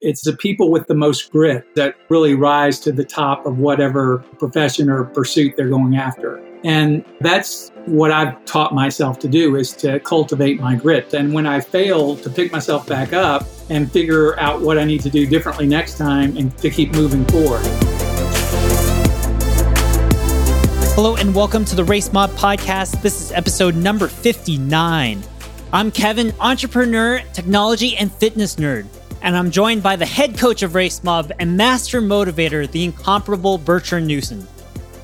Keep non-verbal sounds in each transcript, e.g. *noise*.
It's the people with the most grit that really rise to the top of whatever profession or pursuit they're going after. And that's what I've taught myself to do is to cultivate my grit. And when I fail to pick myself back up and figure out what I need to do differently next time and to keep moving forward. Hello and welcome to the Race Mob podcast. This is episode number 59. I'm Kevin, entrepreneur, technology, and fitness nerd and I'm joined by the head coach of Race Mob and master motivator, the incomparable Bertrand Newson.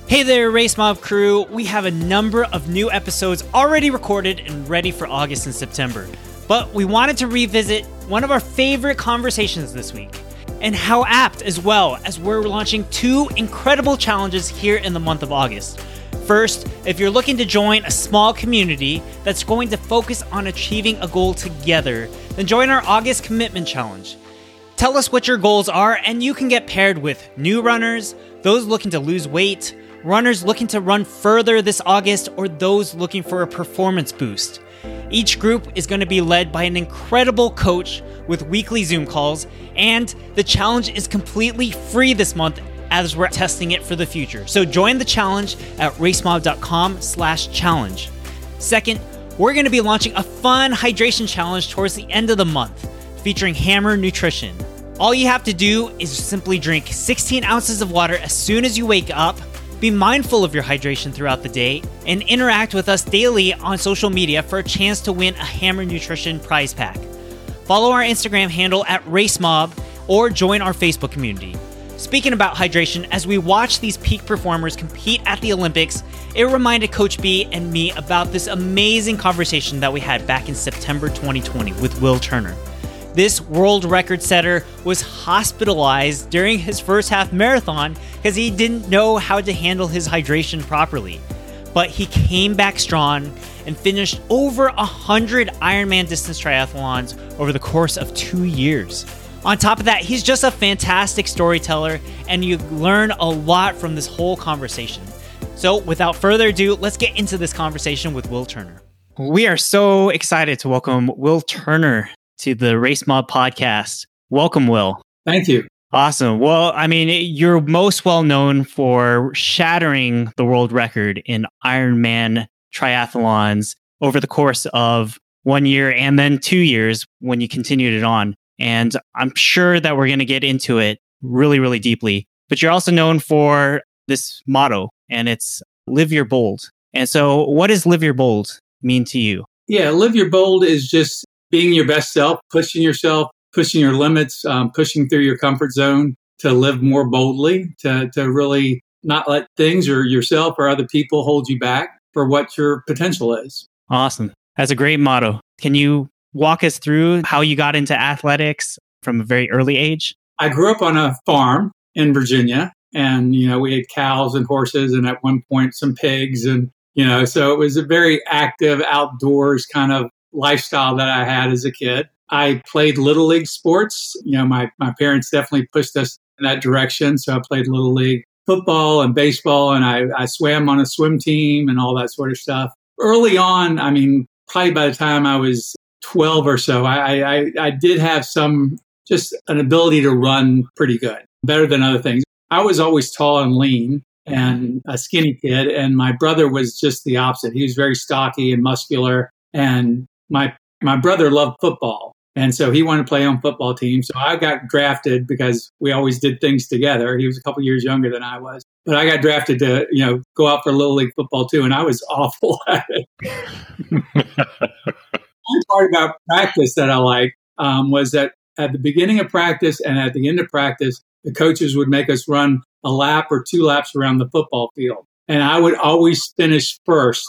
Hey there, Race Mob crew. We have a number of new episodes already recorded and ready for August and September. But we wanted to revisit one of our favorite conversations this week, and how apt as well as we're launching two incredible challenges here in the month of August. First, if you're looking to join a small community that's going to focus on achieving a goal together, then join our August Commitment Challenge. Tell us what your goals are, and you can get paired with new runners, those looking to lose weight, runners looking to run further this August, or those looking for a performance boost. Each group is going to be led by an incredible coach with weekly Zoom calls, and the challenge is completely free this month as we're testing it for the future. So join the challenge at racemob.com slash challenge. Second, we're going to be launching a fun hydration challenge towards the end of the month featuring Hammer Nutrition. All you have to do is simply drink 16 ounces of water as soon as you wake up, be mindful of your hydration throughout the day, and interact with us daily on social media for a chance to win a Hammer Nutrition prize pack. Follow our Instagram handle at RaceMob or join our Facebook community. Speaking about hydration, as we watched these peak performers compete at the Olympics, it reminded Coach B and me about this amazing conversation that we had back in September 2020 with Will Turner. This world record setter was hospitalized during his first half marathon because he didn't know how to handle his hydration properly. But he came back strong and finished over 100 Ironman distance triathlons over the course of two years. On top of that, he's just a fantastic storyteller, and you learn a lot from this whole conversation. So, without further ado, let's get into this conversation with Will Turner. We are so excited to welcome Will Turner to the Race Mob podcast. Welcome, Will. Thank you. Awesome. Well, I mean, you're most well known for shattering the world record in Ironman triathlons over the course of one year and then two years when you continued it on. And I'm sure that we're going to get into it really, really deeply. But you're also known for this motto, and it's live your bold. And so, what does live your bold mean to you? Yeah, live your bold is just being your best self, pushing yourself, pushing your limits, um, pushing through your comfort zone to live more boldly, to, to really not let things or yourself or other people hold you back for what your potential is. Awesome. That's a great motto. Can you walk us through how you got into athletics from a very early age? I grew up on a farm in Virginia and, you know, we had cows and horses and at one point some pigs and, you know, so it was a very active outdoors kind of lifestyle that I had as a kid. I played little league sports. You know, my, my parents definitely pushed us in that direction. So I played little league football and baseball and I, I swam on a swim team and all that sort of stuff. Early on, I mean, probably by the time I was 12 or so, I, I, I did have some just an ability to run pretty good, better than other things. I was always tall and lean and a skinny kid, and my brother was just the opposite. He was very stocky and muscular, and my my brother loved football, and so he wanted to play on football team. So I got drafted because we always did things together. He was a couple years younger than I was, but I got drafted to you know go out for little league football too, and I was *laughs* awful at it. *laughs* one part about practice that I like um, was that at the beginning of practice and at the end of practice, the coaches would make us run a lap or two laps around the football field. And I would always finish first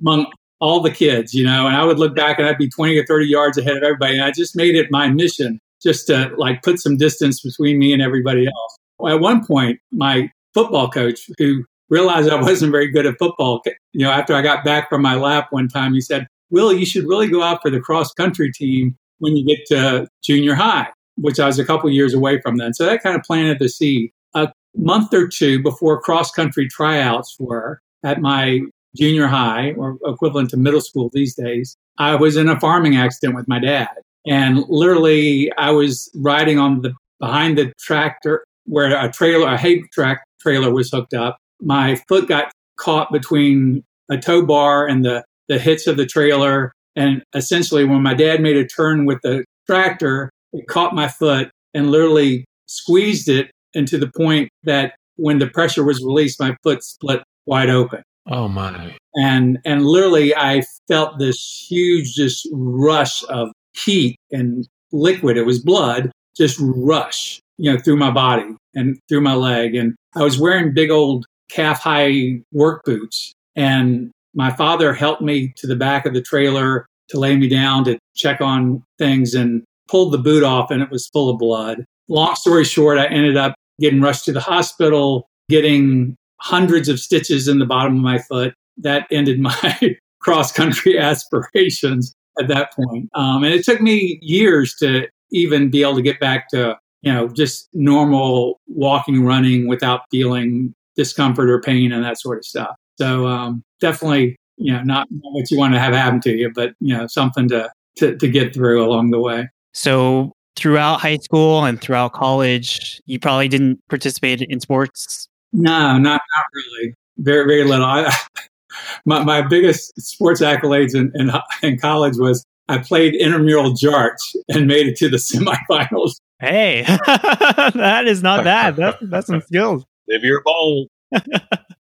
among all the kids, you know, and I would look back and I'd be 20 or 30 yards ahead of everybody. And I just made it my mission just to like put some distance between me and everybody else. At one point, my football coach, who realized I wasn't very good at football, you know, after I got back from my lap one time, he said, Will, you should really go out for the cross country team when you get to junior high, which I was a couple years away from then. So that kind of planted the seed. A month or two before cross country tryouts were at my junior high or equivalent to middle school these days, I was in a farming accident with my dad. And literally, I was riding on the behind the tractor where a trailer, a hay track trailer was hooked up. My foot got caught between a tow bar and the, the hits of the trailer. And essentially, when my dad made a turn with the tractor, it caught my foot and literally squeezed it into the point that when the pressure was released, my foot split wide open. Oh my. And and literally I felt this huge just rush of heat and liquid. It was blood, just rush, you know, through my body and through my leg. And I was wearing big old calf high work boots. And my father helped me to the back of the trailer to lay me down to check on things and pulled the boot off and it was full of blood. Long story short, I ended up getting rushed to the hospital, getting hundreds of stitches in the bottom of my foot. That ended my *laughs* cross country *laughs* aspirations at that point. Um, and it took me years to even be able to get back to, you know, just normal walking, running without feeling discomfort or pain and that sort of stuff. So um, definitely, you know, not what you want to have happen to you, but, you know, something to, to, to get through along the way. So throughout high school and throughout college, you probably didn't participate in sports? No, not, not really. Very, very little. I, *laughs* my, my biggest sports accolades in, in, in college was I played intramural jarch and made it to the *laughs* semifinals. Hey, *laughs* that is not bad. That's, that's some skills. Live your bowl.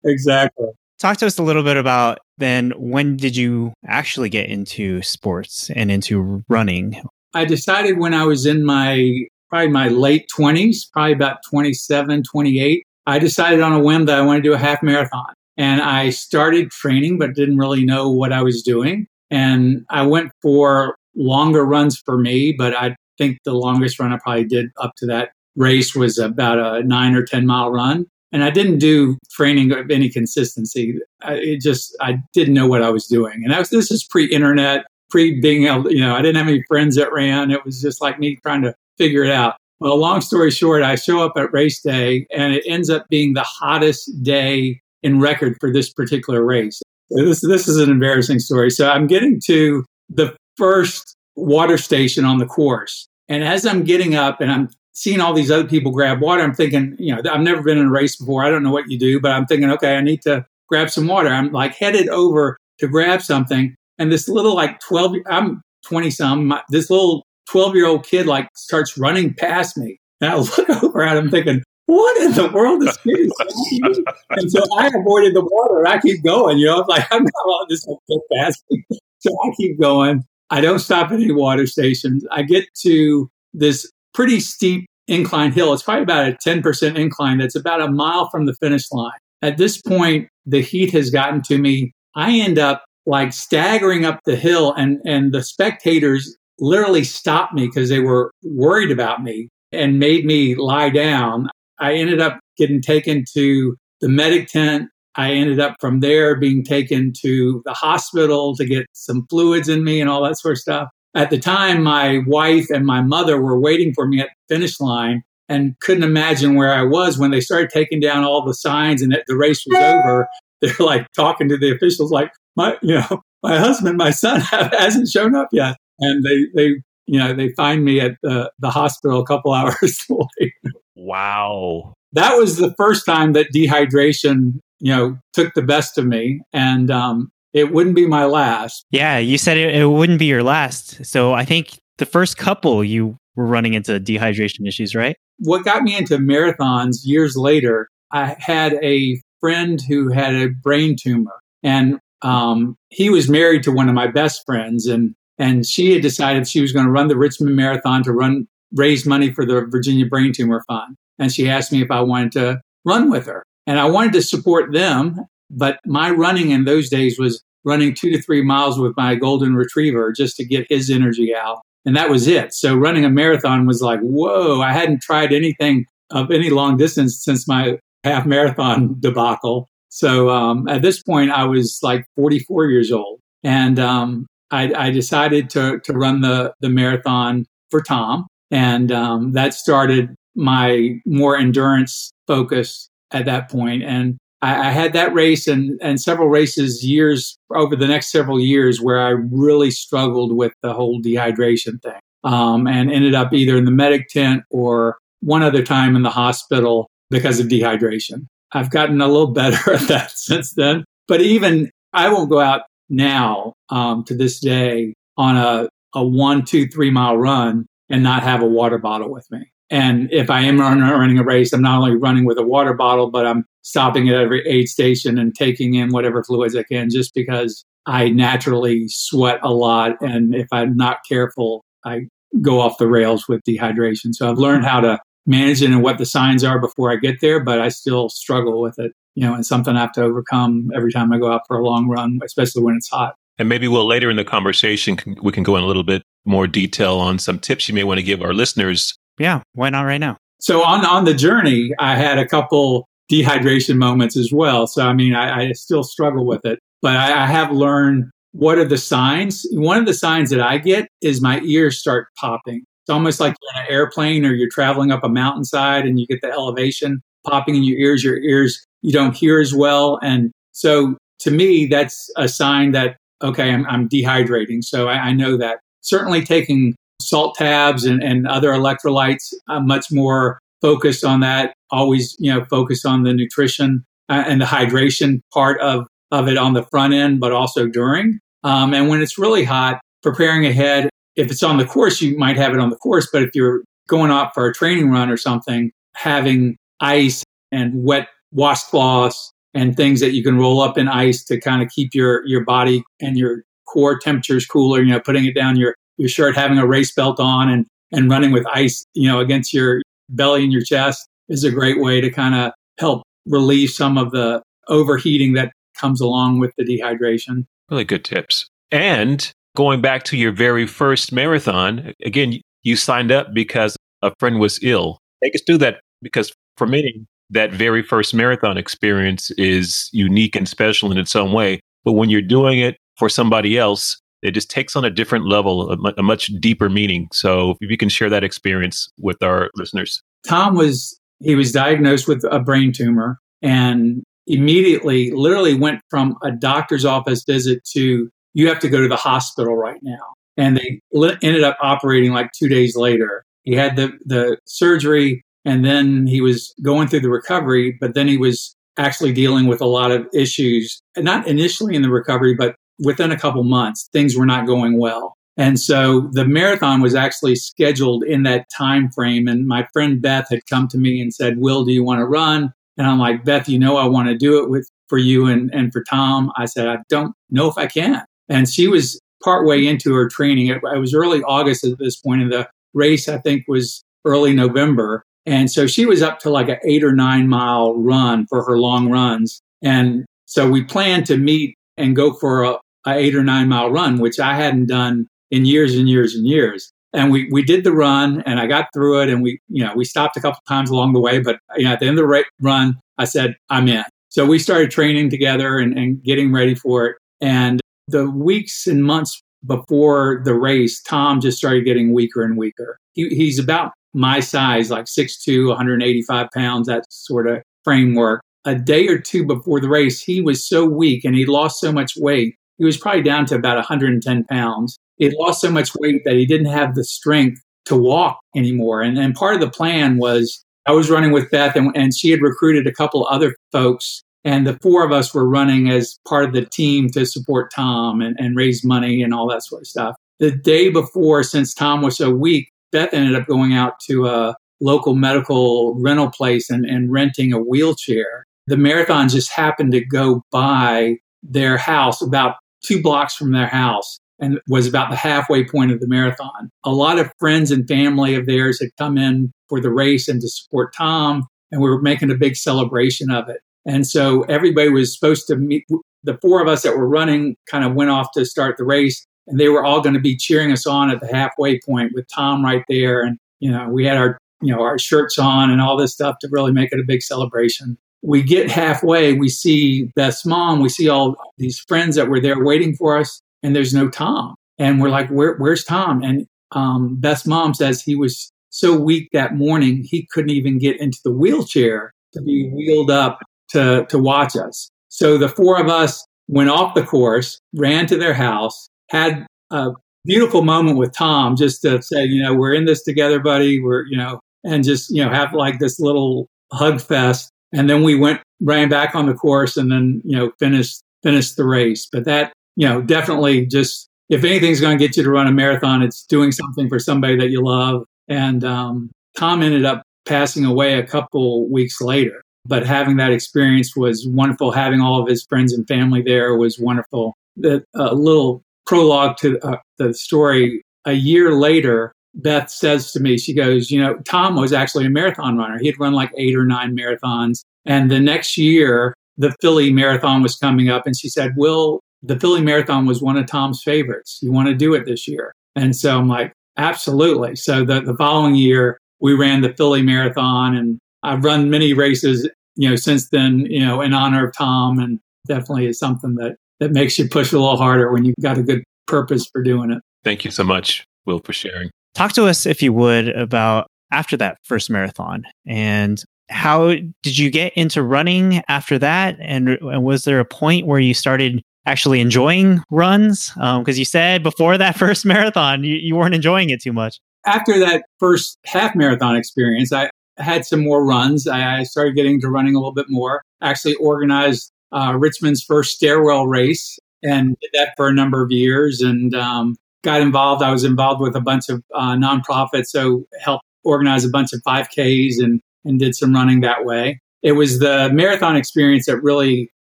exactly. Talk to us a little bit about then when did you actually get into sports and into running? I decided when I was in my probably my late 20s, probably about 27, 28, I decided on a whim that I wanted to do a half marathon. And I started training, but didn't really know what I was doing. And I went for longer runs for me, but I think the longest run I probably did up to that race was about a nine or 10 mile run. And I didn't do training of any consistency. I, it just, I didn't know what I was doing. And I was, this is pre internet, pre being able, you know, I didn't have any friends that ran. It was just like me trying to figure it out. Well, long story short, I show up at race day and it ends up being the hottest day in record for this particular race. This, this is an embarrassing story. So I'm getting to the first water station on the course. And as I'm getting up and I'm seeing all these other people grab water, I'm thinking, you know, I've never been in a race before. I don't know what you do, but I'm thinking, okay, I need to grab some water. I'm like headed over to grab something. And this little like 12, I'm 20 some, this little 12 year old kid like starts running past me. And I *laughs* look over at him thinking, what in the world is this? and so I avoided the water. I keep going, you know, I'm like, I'm not on this get past me. So I keep going. I don't stop at any water stations. I get to this pretty steep incline hill. It's probably about a 10% incline that's about a mile from the finish line. At this point, the heat has gotten to me. I end up like staggering up the hill and, and the spectators literally stopped me because they were worried about me and made me lie down. I ended up getting taken to the medic tent. I ended up from there being taken to the hospital to get some fluids in me and all that sort of stuff. At the time, my wife and my mother were waiting for me at the finish line and couldn't imagine where I was when they started taking down all the signs and the race was over. *laughs* They're like talking to the officials, like, my, you know, my husband, my son *laughs* hasn't shown up yet and they they you know they find me at the the hospital a couple *laughs* hours later. Wow. That was the first time that dehydration, you know, took the best of me, and um, it wouldn't be my last. Yeah, you said it, it wouldn't be your last. So I think the first couple you were running into dehydration issues, right? What got me into marathons years later, I had a friend who had a brain tumor, and um, he was married to one of my best friends, and and she had decided she was going to run the Richmond Marathon to run raise money for the Virginia Brain Tumor Fund. And she asked me if I wanted to run with her. And I wanted to support them, but my running in those days was running two to three miles with my golden retriever just to get his energy out. And that was it. So running a marathon was like, whoa, I hadn't tried anything of any long distance since my half marathon *laughs* debacle. So um, at this point, I was like 44 years old. And um, I, I decided to, to run the, the marathon for Tom. And um, that started my more endurance focus at that point. And I, I, had that race and, and several races years over the next several years where I really struggled with the whole dehydration thing. um, and ended up either in the medic tent or one other time in the hospital because of dehydration. I've gotten a little *laughs* better at that since then. But even I won't go out now um, to this day on a, a one, two, three mile run and not have a water bottle with me. And if I am running a race, I'm not only running with a water bottle, but I'm stopping at every aid station and taking in whatever fluids I can just because I naturally sweat a lot. And if I'm not careful, I go off the rails with dehydration. So I've learned how to manage it and what the signs are before I get there, but I still struggle with it. You know, it's something I have to overcome every time I go out for a long run, especially when it's hot. And maybe we'll later in the conversation, we can go in a little bit more detail on some tips you may want to give our listeners. Yeah, why not right now? So on, on the journey, I had a couple dehydration moments as well. So, I mean, I, I still struggle with it, but I, I have learned what are the signs. One of the signs that I get is my ears start popping. It's almost like you're in an airplane or you're traveling up a mountainside and you get the elevation popping in your ears. Your ears, you don't hear as well. And so to me, that's a sign that, okay, I'm, I'm dehydrating. So I, I, know that certainly taking salt tabs and, and other electrolytes, I'm much more focused on that. Always, you know, focused on the nutrition uh, and the hydration part of, of it on the front end, but also during. Um, and when it's really hot, preparing ahead if it's on the course, you might have it on the course. But if you're going out for a training run or something, having ice and wet washcloths and things that you can roll up in ice to kind of keep your, your body and your core temperatures cooler, you know, putting it down your, your shirt, having a race belt on and, and running with ice, you know, against your belly and your chest is a great way to kind of help relieve some of the overheating that comes along with the dehydration. Really good tips. And going back to your very first marathon, again, you signed up because a friend was ill. Take us through that because for many, that very first marathon experience is unique and special in its own way. But when you're doing it for somebody else, it just takes on a different level, a, much deeper meaning. So if you can share that experience with our listeners. Tom was, he was diagnosed with a brain tumor and immediately literally went from a doctor's office visit to you have to go to the hospital right now. And they ended up operating like two days later. He had the, the surgery and then he was going through the recovery, but then he was actually dealing with a lot of issues, not initially in the recovery, but within a couple months, things were not going well. And so the marathon was actually scheduled in that time frame. And my friend Beth had come to me and said, Will, do you want to run? And I'm like, Beth, you know, I want to do it with for you and, and for Tom. I said, I don't know if I can. And she was partway into her training. It, it was early August at this point, and the race, I think, was early November. And so she was up to like an eight or nine mile run for her long runs. And so we planned to meet and go for a, a eight or nine mile run, which I hadn't done in years and years and years. And we, we did the run and I got through it and we, you know, we stopped a couple times along the way, but you know, at the end of the run, I said, I'm in. So we started training together and, and getting ready for it. And the weeks and months before the race, Tom just started getting weaker and weaker. He, he's about my size, like 6'2, 185 pounds, that sort of framework. A day or two before the race, he was so weak and he lost so much weight. He was probably down to about 110 pounds. He lost so much weight that he didn't have the strength to walk anymore. And, and part of the plan was I was running with Beth and, and she had recruited a couple other folks and the four of us were running as part of the team to support Tom and, and raise money and all that sort of stuff. The day before, since Tom was so weak, Beth ended up going out to a local medical rental place and, and renting a wheelchair. The marathon just happened to go by their house about two blocks from their house and was about the halfway point of the marathon. A lot of friends and family of theirs had come in for the race and to support Tom, and we were making a big celebration of it. And so everybody was supposed to meet. The four of us that were running kind of went off to start the race, and they were all going to be cheering us on at the halfway point with Tom right there. And you know, we had our you know our shirts on and all this stuff to really make it a big celebration. We get halfway, we see Beth's mom, we see all these friends that were there waiting for us, and there's no Tom. And we're like, Where, "Where's Tom?" And um, Beth's mom says he was so weak that morning he couldn't even get into the wheelchair to be wheeled up to, to watch us. So the four of us went off the course, ran to their house, had a beautiful moment with Tom just to say, you know, we're in this together, buddy. We're, you know, and just, you know, have like this little hug fest. And then we went, ran back on the course and then, you know, finished, finished the race. But that, you know, definitely just, if anything's going to get you to run a marathon, it's doing something for somebody that you love. And um, Tom ended up passing away a couple weeks later. But having that experience was wonderful. Having all of his friends and family there was wonderful. The uh, little prologue to uh, the story, a year later, Beth says to me, she goes, You know, Tom was actually a marathon runner. He had run like eight or nine marathons. And the next year, the Philly Marathon was coming up. And she said, Will, the Philly Marathon was one of Tom's favorites. You want to do it this year? And so I'm like, Absolutely. So the, the following year, we ran the Philly Marathon. And I've run many races, you know, since then, you know, in honor of Tom. And definitely is something that that makes you push a little harder when you've got a good purpose for doing it. Thank you so much, Will, for sharing. Talk to us, if you would, about after that first marathon and how did you get into running after that? And, and was there a point where you started actually enjoying runs? Because um, you said before that *laughs* first marathon, you, you weren't enjoying it too much. After that first half marathon experience, I had some more runs. I, I started getting to running a little bit more. Actually, organized uh, Richmond's first stairwell race and did that for a number of years and um, got involved. I was involved with a bunch of uh, nonprofits, so helped organize a bunch of 5Ks and, and did some running that way. It was the marathon experience that really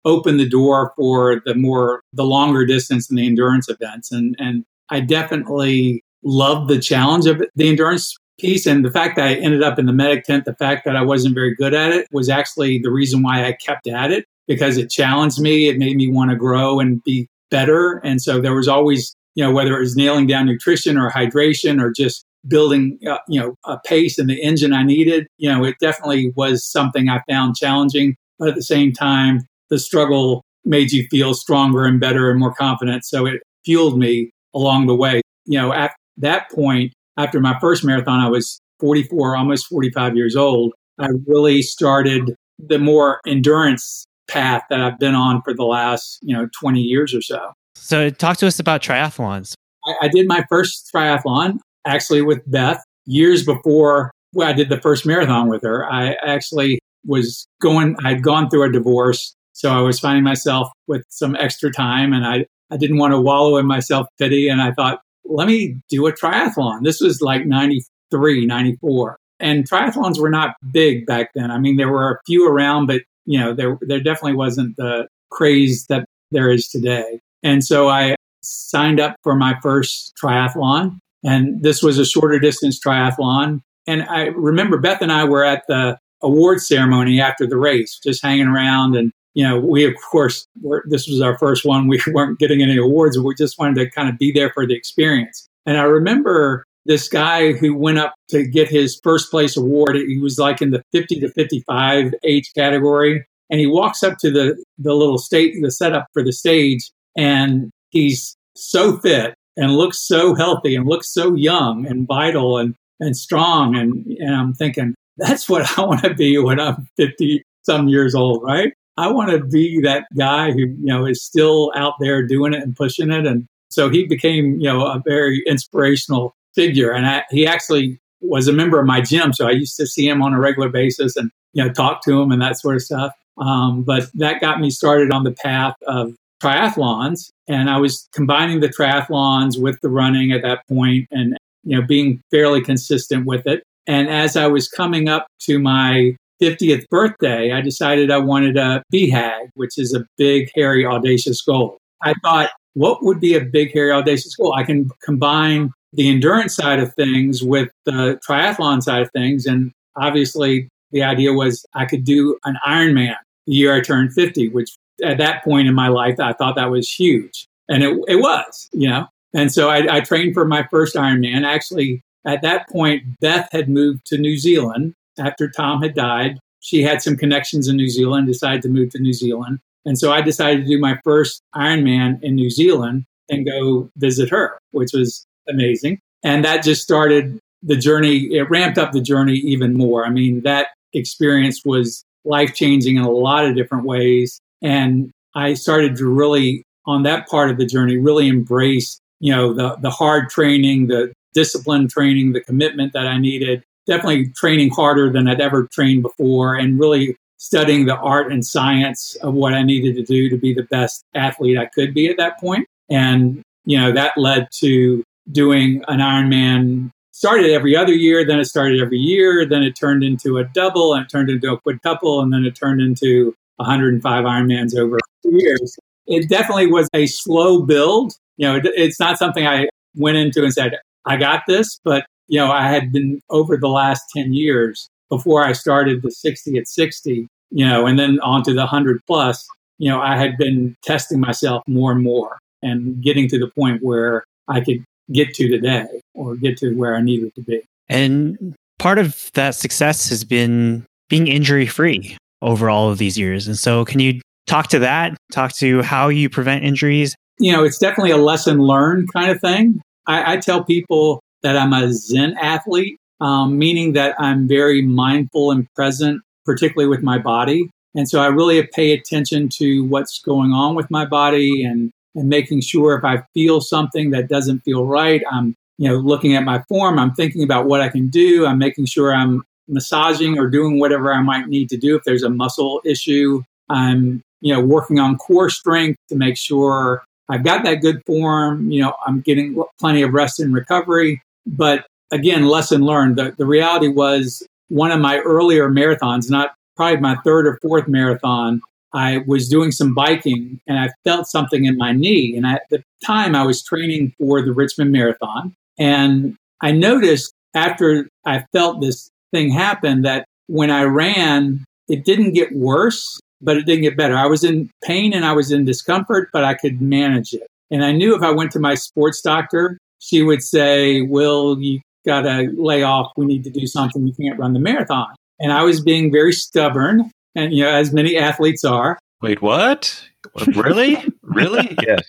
opened the door for the more the longer distance and the endurance events and and I definitely loved the challenge of the endurance piece and the fact that I ended up in the medic tent the fact that I wasn't very good at it was actually the reason why I kept at it because it challenged me. It made me want to grow and be better. And so there was always, you know, whether it was nailing down nutrition or hydration or just building, uh, you know, a pace and the engine I needed, you know, it definitely was something I found challenging. But at the same time, the struggle made you feel stronger and better and more confident. So it fueled me along the way. You know, at that point, after my first marathon, I was 44, almost 45 years old. I really started the more endurance path that I've been on for the last, you know, 20 years or so. So talk to us about triathlons. I, I did my first triathlon actually with Beth years before well, I did the first marathon with her. I actually was going, I'd gone through a divorce. So I was finding myself with some extra time and I, I didn't want to wallow in my self pity. And I thought, let me do a triathlon. This was like 93, 94. And triathlons were not big back then. I mean, there were a few around, but you know, there there definitely wasn't the craze that there is today. And so I signed up for my first triathlon, and this was a shorter distance triathlon. And I remember Beth and I were at the award ceremony after the race, just hanging around. And, you know, we, of course, this was our first one. We *laughs* weren't getting any awards. We just wanted to kind of be there for the experience. And I remember this guy who went up to get his first place award. He was like in the 50 to 55 age category. And he walks up to the, the little state, the setup for the stage, and he's so fit and looks so healthy and looks so young and vital and, and strong. And, and I'm thinking, that's what I want to be when I'm 50 some years old, right? I want to be that guy who, you know, is still out there doing it and pushing it. And so he became, you know, a very inspirational figure. And I, he actually was a member of my gym. So I used to see him on a regular basis and, you know, talk to him and that sort of stuff. Um, but that got me started on the path of triathlons. And I was combining the triathlons with the running at that point and, you know, being fairly consistent with it. And as I was coming up to my 50th birthday, I decided I wanted a BHAG, which is a big, hairy, audacious goal. I thought, what would be a big, hairy, audacious goal? I can combine the endurance side of things with the triathlon side of things. And obviously, the idea was I could do an Ironman the year I turned 50, which at that point in my life, I thought that was huge. And it, it was, you know. And so I, I trained for my first Ironman. Actually, at that point, Beth had moved to New Zealand after Tom had died. She had some connections in New Zealand, decided to move to New Zealand. And so I decided to do my first Ironman in New Zealand and go visit her, which was amazing. And that just started the journey. It ramped up the journey even more. I mean, that experience was life changing in a lot of different ways. And I started to really, on that part of the journey, really embrace you know, the, the hard training, the discipline training, the commitment that I needed, definitely training harder than I'd ever trained before and really studying the art and science of what I needed to do to be the best athlete I could be at that point. And, you know, that led to doing an Ironman. Started every other year, then it started every year, then it turned into a double, and it turned into a quadruple, and then it turned into 105 Ironmans over two years. It definitely was a slow build. You know, it, it's not something I went into and said, I got this, but, you know, I had been over the last 10 years before I started the 60 at 60, you know, and then on to the 100 plus, you know, I had been testing myself more and more and getting to the point where I could get to today or get to where I needed to be. And part of that success has been being injury free over all of these years. And so, can you talk to that? Talk to how you prevent injuries? You know, it's definitely a lesson learned kind of thing. I, I tell people that I'm a Zen athlete, um, meaning that I'm very mindful and present, particularly with my body. And so I really pay attention to what's going on with my body and, and making sure if I feel something that doesn't feel right, I'm you know looking at my form, I'm thinking about what I can do, I'm making sure I'm massaging or doing whatever I might need to do if there's a muscle issue. I'm you know working on core strength to make sure I've got that good form. You know, I'm getting plenty of rest and recovery. But again, lesson learned. The, the reality was one of my earlier marathons, not probably my third or fourth marathon, I was doing some biking and I felt something in my knee. And at the time, I was training for the Richmond Marathon. And I noticed after I felt this thing happened that when I ran, it didn't get worse, but it didn't get better. I was in pain and I was in discomfort, but I could manage it. And I knew if I went to my sports doctor, she would say, Will, you got to lay off. We need to do something. You can't run the marathon. And I was being very stubborn, and, you know, as many athletes are. Wait, what? Really? really? *laughs* Yes.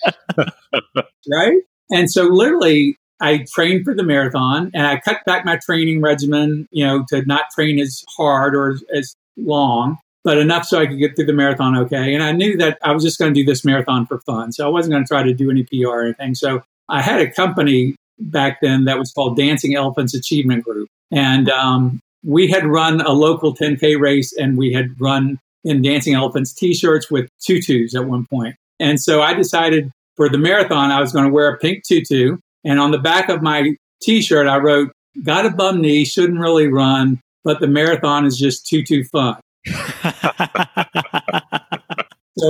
right? And so, literally, I trained for the marathon and I cut back my training regimen, you know, to not train as hard or as, as long but enough so I could get through the marathon okay. And I knew that I was just going to do this marathon for fun. So I wasn't going to try to do any PR or anything. So I had a company back then that was called Dancing Elephants Achievement Group. And um, we had run a local 10K race and we had run in Dancing Elephants t shirts with tutus at one point. And so I decided for the marathon, I was going to wear a pink tutu. And on the back of my t shirt, I wrote, Got a bum knee, shouldn't really run, but the marathon is just too, too fun. *laughs* so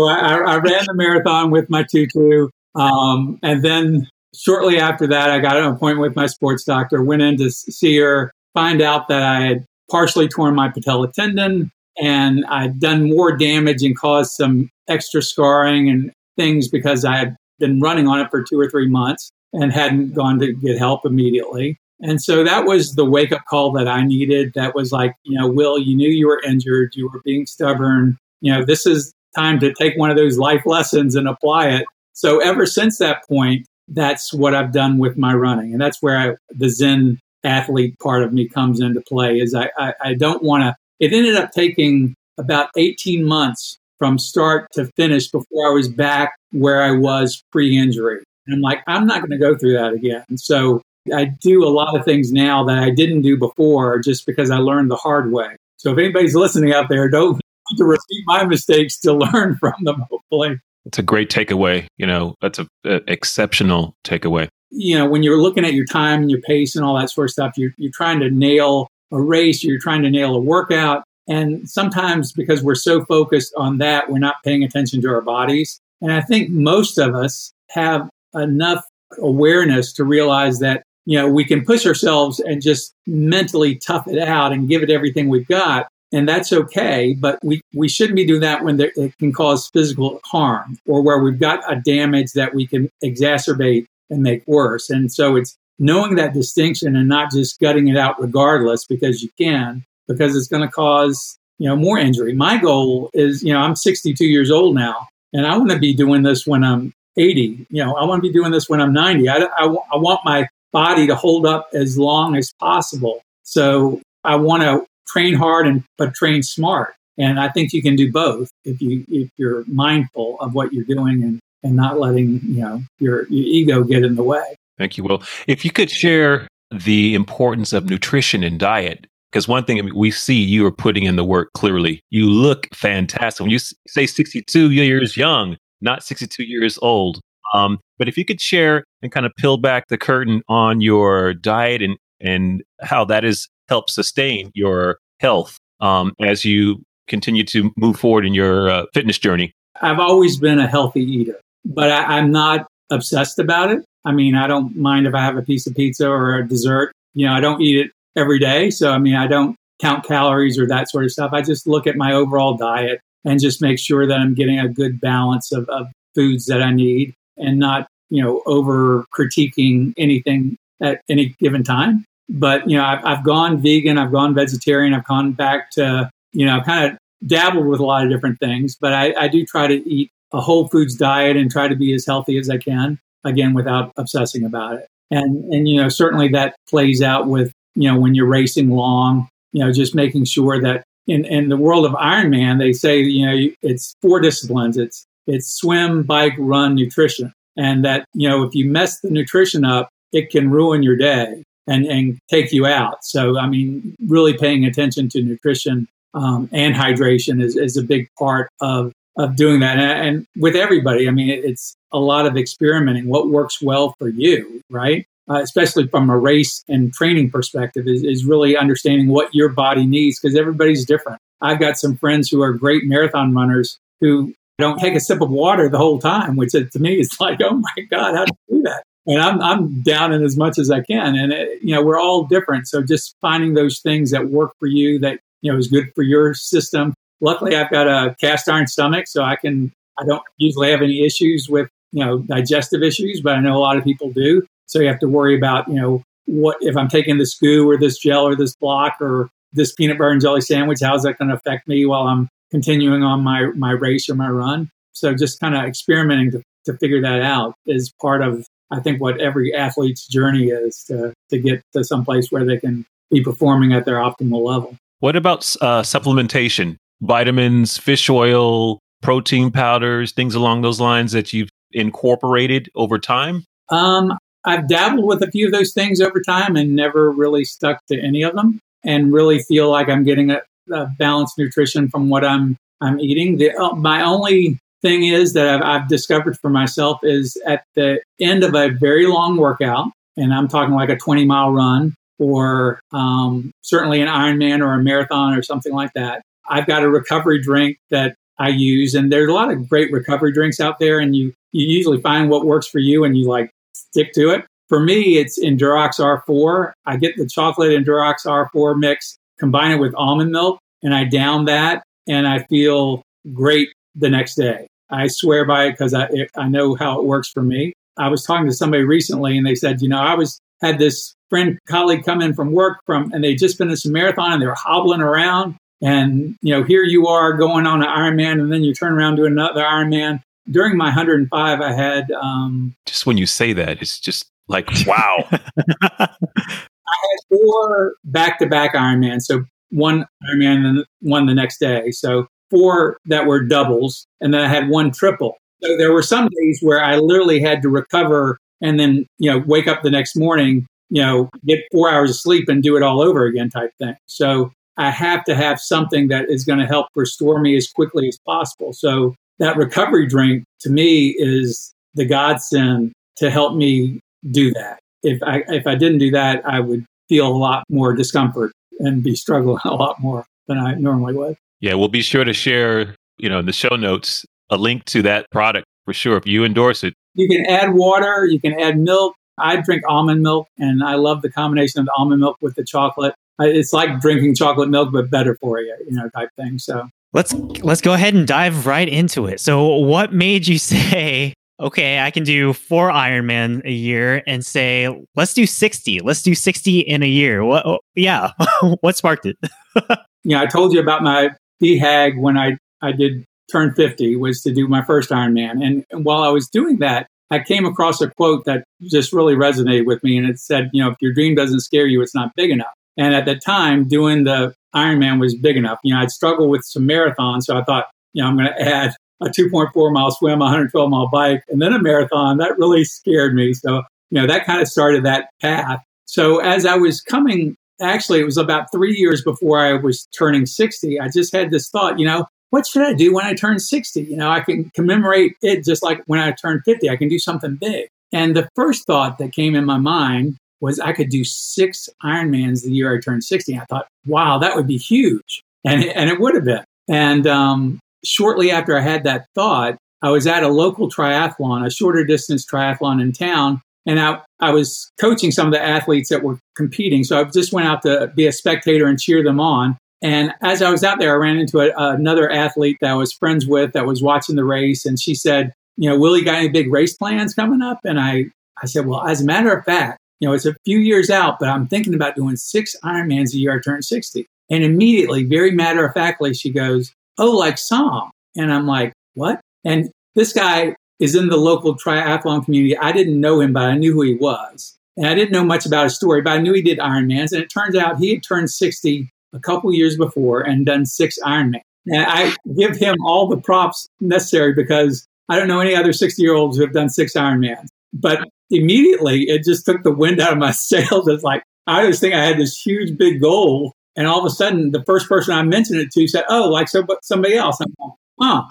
I, I, ran the marathon with my tutu. Um, and then shortly after that, I got an appointment with my sports doctor, went in to see her, find out that I had partially torn my patella tendon and I'd done more damage and caused some extra scarring and things because I had been running on it for two or three months and hadn't gone to get help immediately. And so that was the wake up call that I needed. That was like, you know, Will, you knew you were injured, you were being stubborn. You know, this is time to take one of those life lessons and apply it. So ever since that point, that's what I've done with my running. And that's where I, the Zen athlete part of me comes into play is I, I, I don't want to, it ended up taking about 18 months from start to finish before I was back where I was pre injury. And I'm like, I'm not going to go through that again. So I do a lot of things now that I didn't do before just because I learned the hard way. So if anybody's listening out there, don't *laughs* to repeat my mistakes to learn from them, hopefully. It's a great takeaway. You know, that's a, a, exceptional takeaway. You know, when you're looking at your time and your pace and all that sort of stuff, you're, you're trying to nail a race, you're trying to nail a workout. And sometimes because we're so focused on that, we're not paying attention to our bodies. And I think most of us have enough awareness to realize that you know, we can push ourselves and just mentally tough it out and give it everything we've got. And that's okay, but we, we shouldn't be doing that when there, it can cause physical harm or where we've got a damage that we can exacerbate and make worse. And so it's knowing that distinction and not just gutting it out regardless because you can, because it's going to cause, you know, more injury. My goal is, you know, I'm 62 years old now and I want to be doing this when I'm 80. You know, I want to be doing this when I'm 90. I, I, I want my body to hold up as long as possible. So I want to train hard and but train smart. And I think you can do both if you if you're mindful of what you're doing and and not letting, you know, your, your ego get in the way. Thank you, Will. If you could share the importance of nutrition and diet, because one thing I mean, we see you are putting in the work clearly. You look fantastic. When you say 62 years young, not 62 years old. Um, but if you could share and kind of peel back the curtain on your diet and, and how that has helped sustain your health um, as you continue to move forward in your uh, fitness journey? I've always been a healthy eater, but I, I'm not obsessed about it. I mean, I don't mind if I have a piece of pizza or a dessert. You know, I don't eat it every day. So, I mean, I don't count calories or that sort of stuff. I just look at my overall diet and just make sure that I'm getting a good balance of, of foods that I need and not, you know, over critiquing anything at any given time. But, you know, I've, I've gone vegan, I've gone vegetarian, I've gone back to, you know, I've kind of dabbled with a lot of different things, but I, I do try to eat a whole foods diet and try to be as healthy as I can, again, without obsessing about it. And, and, you know, certainly that plays out with, you know, when you're racing long, you know, just making sure that in, in the world of Ironman, they say, you know, it's four disciplines. It's, it's swim, bike, run, nutrition. And that, you know, if you mess the nutrition up, it can ruin your day and, and take you out. So, I mean, really paying attention to nutrition um, and hydration is, is a big part of, of doing that. And, and with everybody, I mean, it, it's a lot of experimenting. What works well for you, right? Uh, especially from a race and training perspective, is, is really understanding what your body needs because everybody's different. I've got some friends who are great marathon runners who don't take a sip of water the whole time, which to me is like, oh my God, how do you do that? And I'm, I'm down in as much as I can. And, it, you know, we're all different. So just finding those things that work for you that, you know, is good for your system. Luckily, I've got a cast iron stomach, so I can, I don't usually have any issues with, you know, digestive issues, but I know a lot of people do. So you have to worry about, you know, what if I'm taking this goo or this gel or this block or this peanut butter and jelly sandwich, how's that going to affect me while I'm continuing on my, my race or my run? So just kind of experimenting to, to figure that out is part of, I think, what every athlete's journey is to, to get to some place where they can be performing at their optimal level. What about uh, supplementation? Vitamins, fish oil, protein powders, things along those lines that you've incorporated over time? Um, I've dabbled with a few of those things over time and never really stuck to any of them and really feel like I'm getting a, a balanced nutrition from what I'm I'm eating. The, uh, my only thing is that I've, I've discovered for myself is at the end of a very long workout, and I'm talking like a 20 mile run or um, certainly an Ironman or a marathon or something like that. I've got a recovery drink that I use, and there's a lot of great recovery drinks out there, and you you usually find what works for you, and you like stick to it. For me, it's Endurox R4. I get the chocolate Endurox R4 mix, combine it with almond milk, and I down that, and I feel great the next day. I swear by it because I, I know how it works for me. I was talking to somebody recently, and they said, you know, I was had this friend colleague come in from work from, and they just finished a marathon, and they were hobbling around, and you know, here you are going on an Ironman, and then you turn around to another Ironman, during my 105, I had. Um, just when you say that, it's just like, *laughs* wow. *laughs* I had four back to back Ironman. So one Ironman and one the next day. So four that were doubles. And then I had one triple. So there were some days where I literally had to recover and then, you know, wake up the next morning, you know, get four hours of sleep and do it all over again type thing. So I have to have something that is going to help restore me as quickly as possible. So that recovery drink to me is the godsend to help me do that. If I if I didn't do that, I would feel a lot more discomfort and be struggling *laughs* a lot more than I normally would. Yeah, we'll be sure to share, you know, in the show notes a link to that product for sure if you endorse it. You can add water, you can add milk. I drink almond milk and I love the combination of the almond milk with the chocolate. It's like drinking chocolate milk but better for you, you know, type thing. So Let's let's go ahead and dive right into it. So, what made you *laughs* say, okay, I can do four Ironman a year, and say, let's do sixty. Let's do sixty in a year. What? Oh, yeah, *laughs* what sparked it? *laughs* yeah, I told you about my BHAG when I I did turn fifty was to do my first Ironman, and, and while I was doing that, I came across a quote that just really resonated with me, and it said, you know, if your dream doesn't scare you, it's not big enough. And at the time, doing the Ironman was big enough. You know, I'd struggle with some marathons, so I thought, you know, I'm going to add a 2.4 mile swim, a 112 mile bike, and then a marathon. That really scared me. So, you know, that kind of started that path. So as I was coming, actually, it was about three years before I was turning 60. I just had this thought, you know, what should I do when I turn 60? You know, I can commemorate it just like when I turn 50. I can do something big. And the first thought that came in my mind was I could do six Ironmans the year I turned 60. I thought, wow, that would be huge. And, and it would have been. And um, shortly after I had that thought, I was at a local triathlon, a shorter distance triathlon in town. And I, I was coaching some of the athletes that were competing. So I just went out to be a spectator and cheer them on. And as I was out there, I ran into a, another athlete that I was friends with that was watching the race. And she said, you know, Willie, got any big race plans coming up? And I, I said, well, as a matter of fact, you know, it's a few years out, but I'm thinking about doing six Ironmans a year. I turn 60. And immediately, very matter of factly, she goes, oh, like Sam. And I'm like, what? And this guy is in the local triathlon community. I didn't know him, but I knew who he was. And I didn't know much about his story, but I knew he did Ironmans. And it turns out he had turned 60 a couple years before and done six Ironman. And I give him all the props necessary because I don't know any other 60 year olds who have done six Ironmans. But immediately it just took the wind out of my *laughs* sails. It's like, I was thinking I had this huge big goal. And all of a sudden, the first person I mentioned it to said, Oh, like so, somebody else. I'm like, Huh.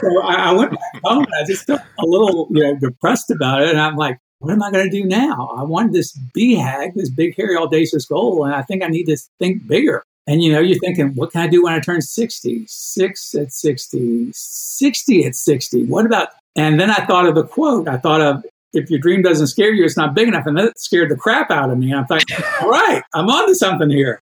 So I, I went back home and I just felt a little you know, depressed about it. And I'm like, what am I going to do now? I wanted this BHAG, this big, hairy, audacious goal. And I think I need to think bigger. And you know, you're thinking, what can I do when I turn 60? Six at 60, 60 at 60. What about? And then I thought of the quote. I thought of, if your dream doesn't scare you, it's not big enough. And that scared the crap out of me. I thought, all right, I'm onto something here.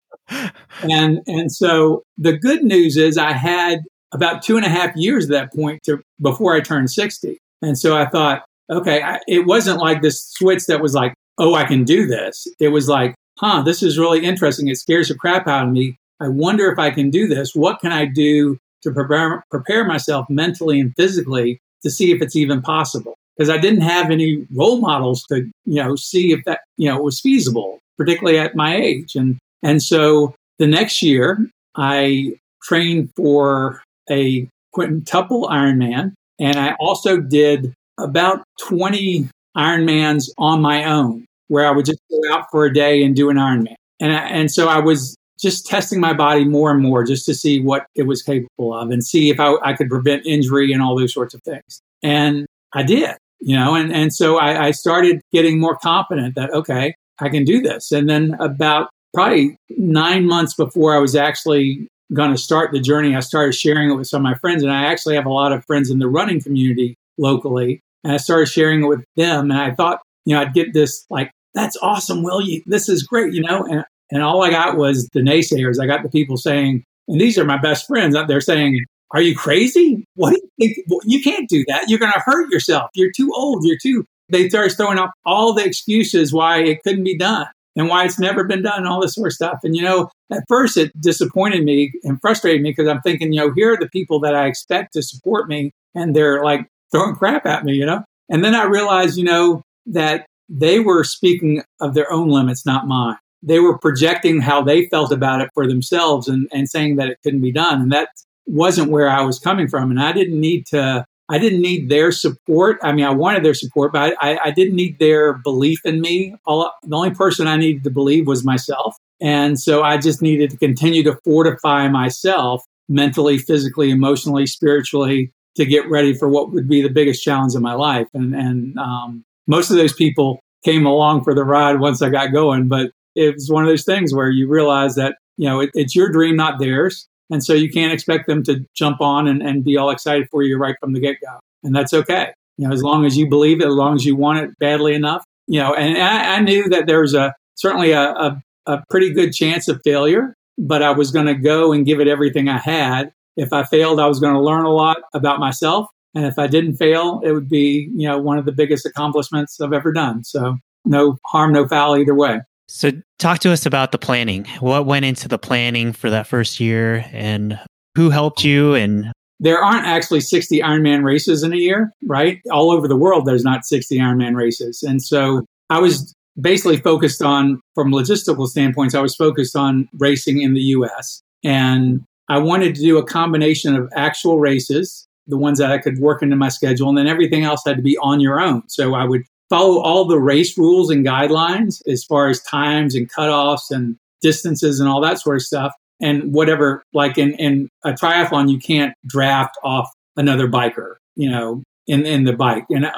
And, and so the good news is I had about two and a half years at that point to before I turned 60. And so I thought, okay, I, it wasn't like this switch that was like, oh, I can do this. It was like, huh, this is really interesting. It scares the crap out of me. I wonder if I can do this. What can I do to prepare, prepare myself mentally and physically to see if it's even possible? Because I didn't have any role models to, you know, see if that, you know, was feasible, particularly at my age. And, and so the next year I trained for a quintuple Ironman. And I also did about 20 Ironmans on my own where I would just go out for a day and do an Ironman. And, I, and so I was just testing my body more and more just to see what it was capable of and see if I, I could prevent injury and all those sorts of things. And I did, you know, and, and so I, I started getting more confident that, okay, I can do this. And then about probably nine months before I was actually going to start the journey, I started sharing it with some of my friends. And I actually have a lot of friends in the running community locally. And I started sharing it with them. And I thought, you know, I'd get this like that's awesome, Will. You, this is great, you know? And, and all I got was the naysayers. I got the people saying, and these are my best friends out there saying, are you crazy? What do you think? You can't do that. You're going to hurt yourself. You're too old. You're too. They start throwing up all the excuses why it couldn't be done and why it's never been done, all this sort of stuff. And, you know, at first it disappointed me and frustrated me because I'm thinking, you know, here are the people that I expect to support me and they're like throwing crap at me, you know? And then I realized, you know, that they were speaking of their own limits, not mine. They were projecting how they felt about it for themselves and, and saying that it couldn't be done. And that wasn't where I was coming from. And I didn't need to, I didn't need their support. I mean, I wanted their support, but I, I didn't need their belief in me. All, the only person I needed to believe was myself. And so I just needed to continue to fortify myself mentally, physically, emotionally, spiritually to get ready for what would be the biggest challenge of my life. And, and, um, most of those people came along for the ride once I got going, but it was one of those things where you realize that, you know, it, it's your dream, not theirs. And so you can't expect them to jump on and, and be all excited for you right from the get go. And that's okay. You know, as long as you believe it, as long as you want it badly enough, you know, and I, I knew that there was a certainly a, a, a pretty good chance of failure, but I was going to go and give it everything I had. If I failed, I was going to learn a lot about myself and if I didn't fail, it would be, you know, one of the biggest accomplishments I've ever done. So no harm, no foul either way. So talk to us about the planning. What went into the planning for that first year and who helped you and there aren't actually 60 Ironman races in a year, right? All over the world, there's not 60 Ironman races. And so I was basically focused on, from logistical standpoints, I was focused on racing in the US. And I wanted to do a combination of actual races the ones that I could work into my schedule. And then everything else had to be on your own. So I would follow all the race rules and guidelines as far as times and cutoffs and distances and all that sort of stuff. And whatever, like in, in a triathlon, you can't draft off another biker, you know, in, in the bike. And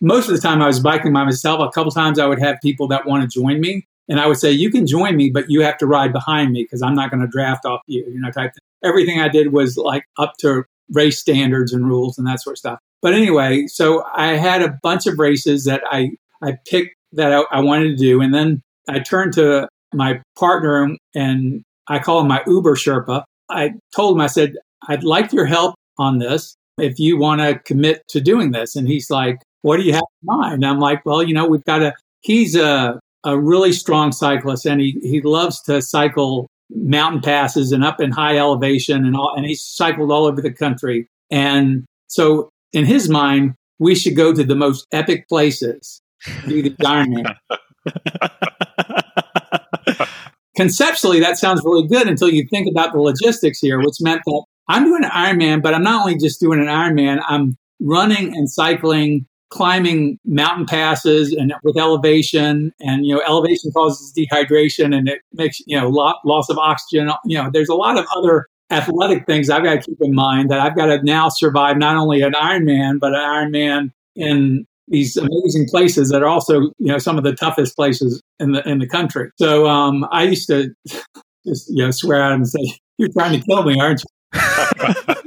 most of the time I was biking by myself. A couple times I would have people that want to join me. And I would say, you can join me, but you have to ride behind me because I'm not going to draft off you, you know, type thing. Everything I did was like up to race standards and rules and that sort of stuff. But anyway, so I had a bunch of races that I, I picked that I, I wanted to do. And then I turned to my partner and I call him my Uber Sherpa. I told him, I said, I'd like your help on this if you want to commit to doing this. And he's like, what do you have in mind? And I'm like, well, you know, we've got a, he's a, a really strong cyclist and he, he loves to cycle mountain passes and up in high elevation and all, and he's cycled all over the country. And so in his mind, we should go to the most epic places, do the Ironman. *laughs* Conceptually, that sounds really good until you think about the logistics here, which meant that I'm doing an Ironman, but I'm not only just doing an Ironman, I'm running and cycling climbing mountain passes and with elevation and you know elevation causes dehydration and it makes you know loss of oxygen you know there's a lot of other athletic things i've got to keep in mind that i've got to now survive not only an ironman but an ironman in these amazing places that are also you know some of the toughest places in the in the country. So um, i used to *laughs* just you know swear at him and say you're trying to kill me aren't you *laughs*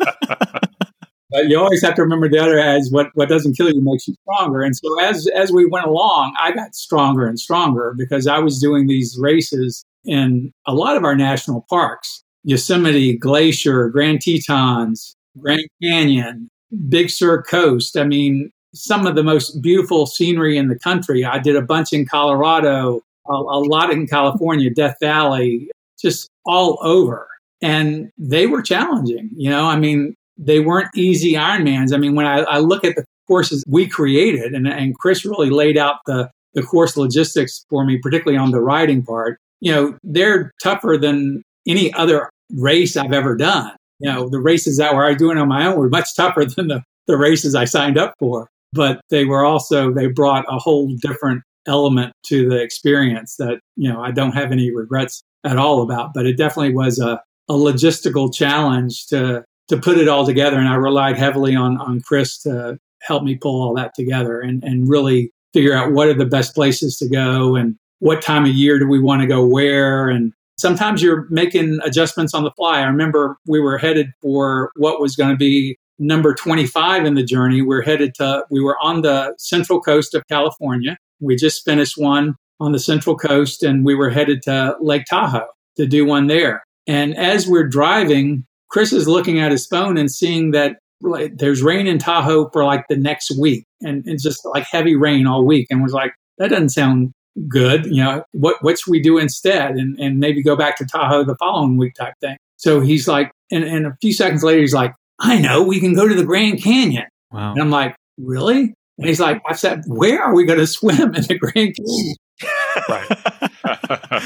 But you always have to remember the other as what, what doesn't kill you makes you stronger. And so as as we went along, I got stronger and stronger because I was doing these races in a lot of our national parks. Yosemite, Glacier, Grand Tetons, Grand Canyon, Big Sur Coast. I mean, some of the most beautiful scenery in the country. I did a bunch in Colorado, a, a lot in California, Death Valley, just all over. And they were challenging. You know, I mean, they weren't easy Ironmans. I mean, when I, I look at the courses we created, and, and Chris really laid out the, the course logistics for me, particularly on the riding part, you know, they're tougher than any other race I've ever done. You know, the races that were I doing on my own were much tougher *laughs* than the, the races I signed up for. But they were also, they brought a whole different element to the experience that, you know, I don't have any regrets at all about. But it definitely was a, a logistical challenge to to put it all together. And I relied heavily on, on Chris to help me pull all that together and, and really figure out what are the best places to go and what time of year do we want to go where. And sometimes you're making adjustments on the fly. I remember we were headed for what was going to be number 25 in the journey. We're headed to, we were on the central coast of California. We just finished one on the central coast and we were headed to Lake Tahoe to do one there. And as we're driving, Chris is looking at his phone and seeing that like, there's rain in Tahoe for like the next week and it's just like heavy rain all week and was like, that doesn't sound good. You know, what, what should we do instead? And, and maybe go back to Tahoe the following week type thing. So he's like, and, and a few seconds later, he's like, I know we can go to the Grand Canyon. Wow. And I'm like, really? And he's like, I said, where are we going *laughs* to swim in the Grand Canyon? right.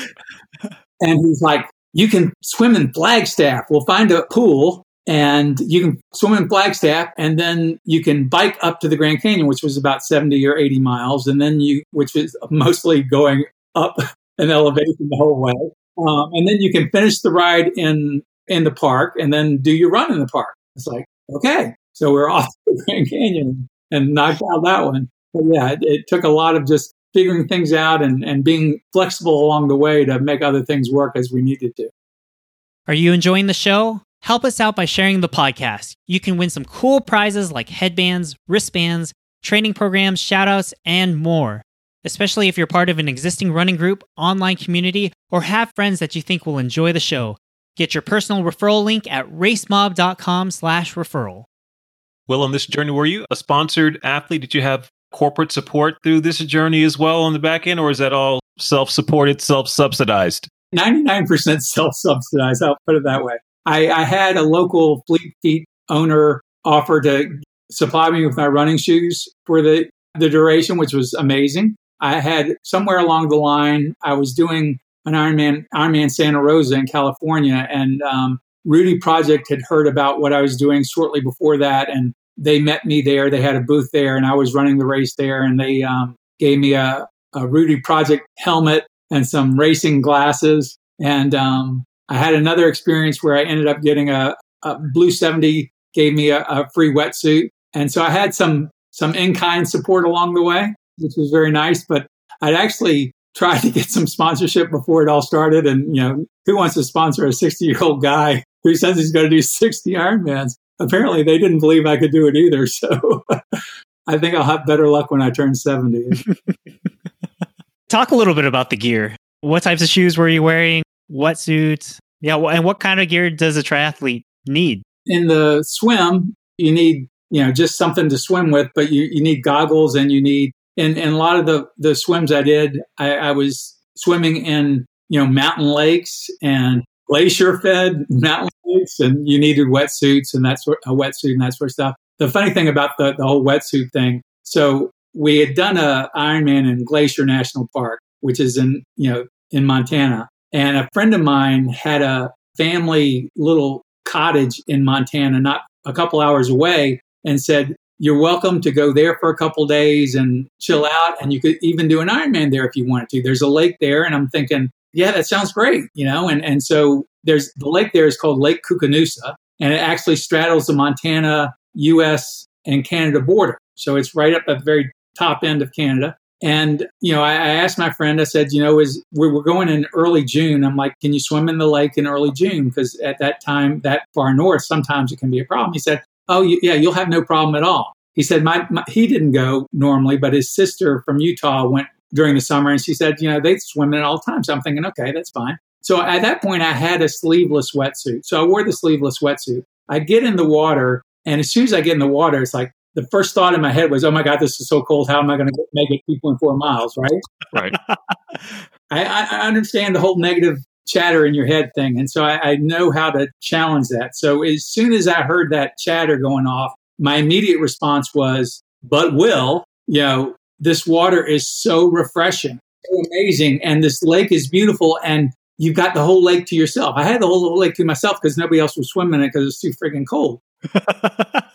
*laughs* and he's like, you can swim in Flagstaff. We'll find a pool and you can swim in Flagstaff and then you can bike up to the Grand Canyon, which was about 70 or 80 miles. And then you, which is mostly going up an elevation the whole way. Um, and then you can finish the ride in, in the park and then do your run in the park. It's like, okay. So we're *laughs* off to the Grand Canyon and knocked out that one. But yeah, it, it took a lot of just figuring things out and, and being flexible along the way to make other things work as we needed to. Are you enjoying the show? Help us out by sharing the podcast. You can win some cool prizes like headbands, wristbands, training programs, shoutouts, and more. Especially if you're part of an existing running group, online community, or have friends that you think will enjoy the show. Get your personal referral link at racemob.com slash referral. Well, on this journey, were you a sponsored athlete? Did you have corporate support through this journey as well on the back end, or is that all self supported, self subsidized? 99% *laughs* self subsidized, I'll put it that way. I, I, had a local Fleet Feet owner offer to supply me with my running shoes for the, the duration, which was amazing. I had somewhere along the line, I was doing an Ironman, Ironman Santa Rosa in California, and um, Rudy Project had heard about what I was doing shortly before that and they met me there. They had a booth there, and I was running the race there, and they um, gave me a, a Rudy Project helmet and some racing glasses. And um, I had another experience where I ended up getting a, a Blue 70 gave me a, a free wetsuit, and so I had some some in kind support along the way, which was very nice. But I'd actually tried to get some sponsorship before it all started, and you know who wants to sponsor a 60 year old guy who says he's going to do 60 Ironmans? Apparently, they didn't believe I could do it either. So *laughs* I think I'll have better luck when I turn 70. *laughs* Talk a little bit about the gear. What types of shoes were you wearing? What suits? Yeah, and what kind of gear does a triathlete need? In the swim, you need you know just something to swim with, but you, you need goggles and you need and, and a lot of the the swims I did, I, I was swimming in you know mountain lakes and glacier fed mountain lakes, and you needed wetsuits and that sort a wetsuit and that sort of stuff. The funny thing about the, the whole wetsuit thing, so we had done a Ironman in Glacier National Park, which is in you know in Montana, and a friend of mine had a family little cottage in Montana, not a couple hours away, and said, You're welcome to go there for a couple days and chill out. And you could even do an Ironman there if you wanted to. There's a lake there. And I'm thinking, yeah, that sounds great, you know? And, and so there's the lake there is called Lake Koocanusa, and it actually straddles the Montana, US, and Canada border. So it's right up at the very top end of Canada. And, you know, I, I, asked my friend, I said, you know, is we were going in early June. I'm like, can you swim in the lake in early June? Because at that time, that far north, sometimes it can be a problem. He said, oh, yeah, you'll have no problem at all. He said, my, my, he didn't go normally, but his sister from Utah went during the summer. And she said, you know, they swim in it all the time. So I'm thinking, okay, that's fine. So at that point, I had a sleeveless wetsuit. So I wore the sleeveless wetsuit. I get in the water. And as soon as I get in the water, it's like, the first thought in my head was, "Oh my God, this is so cold. How am I going to make it 2.4 miles?" Right? Right. *laughs* I, I, understand the whole negative chatter in your head thing, and so I, I know how to challenge that. So as soon as I heard that chatter going off, my immediate response was, "But Will, you know, this water is so refreshing, so amazing, and this lake is beautiful, and you've got the whole lake to yourself. I had the whole lake to myself because nobody else was swimming it because it was too freaking cold." *laughs*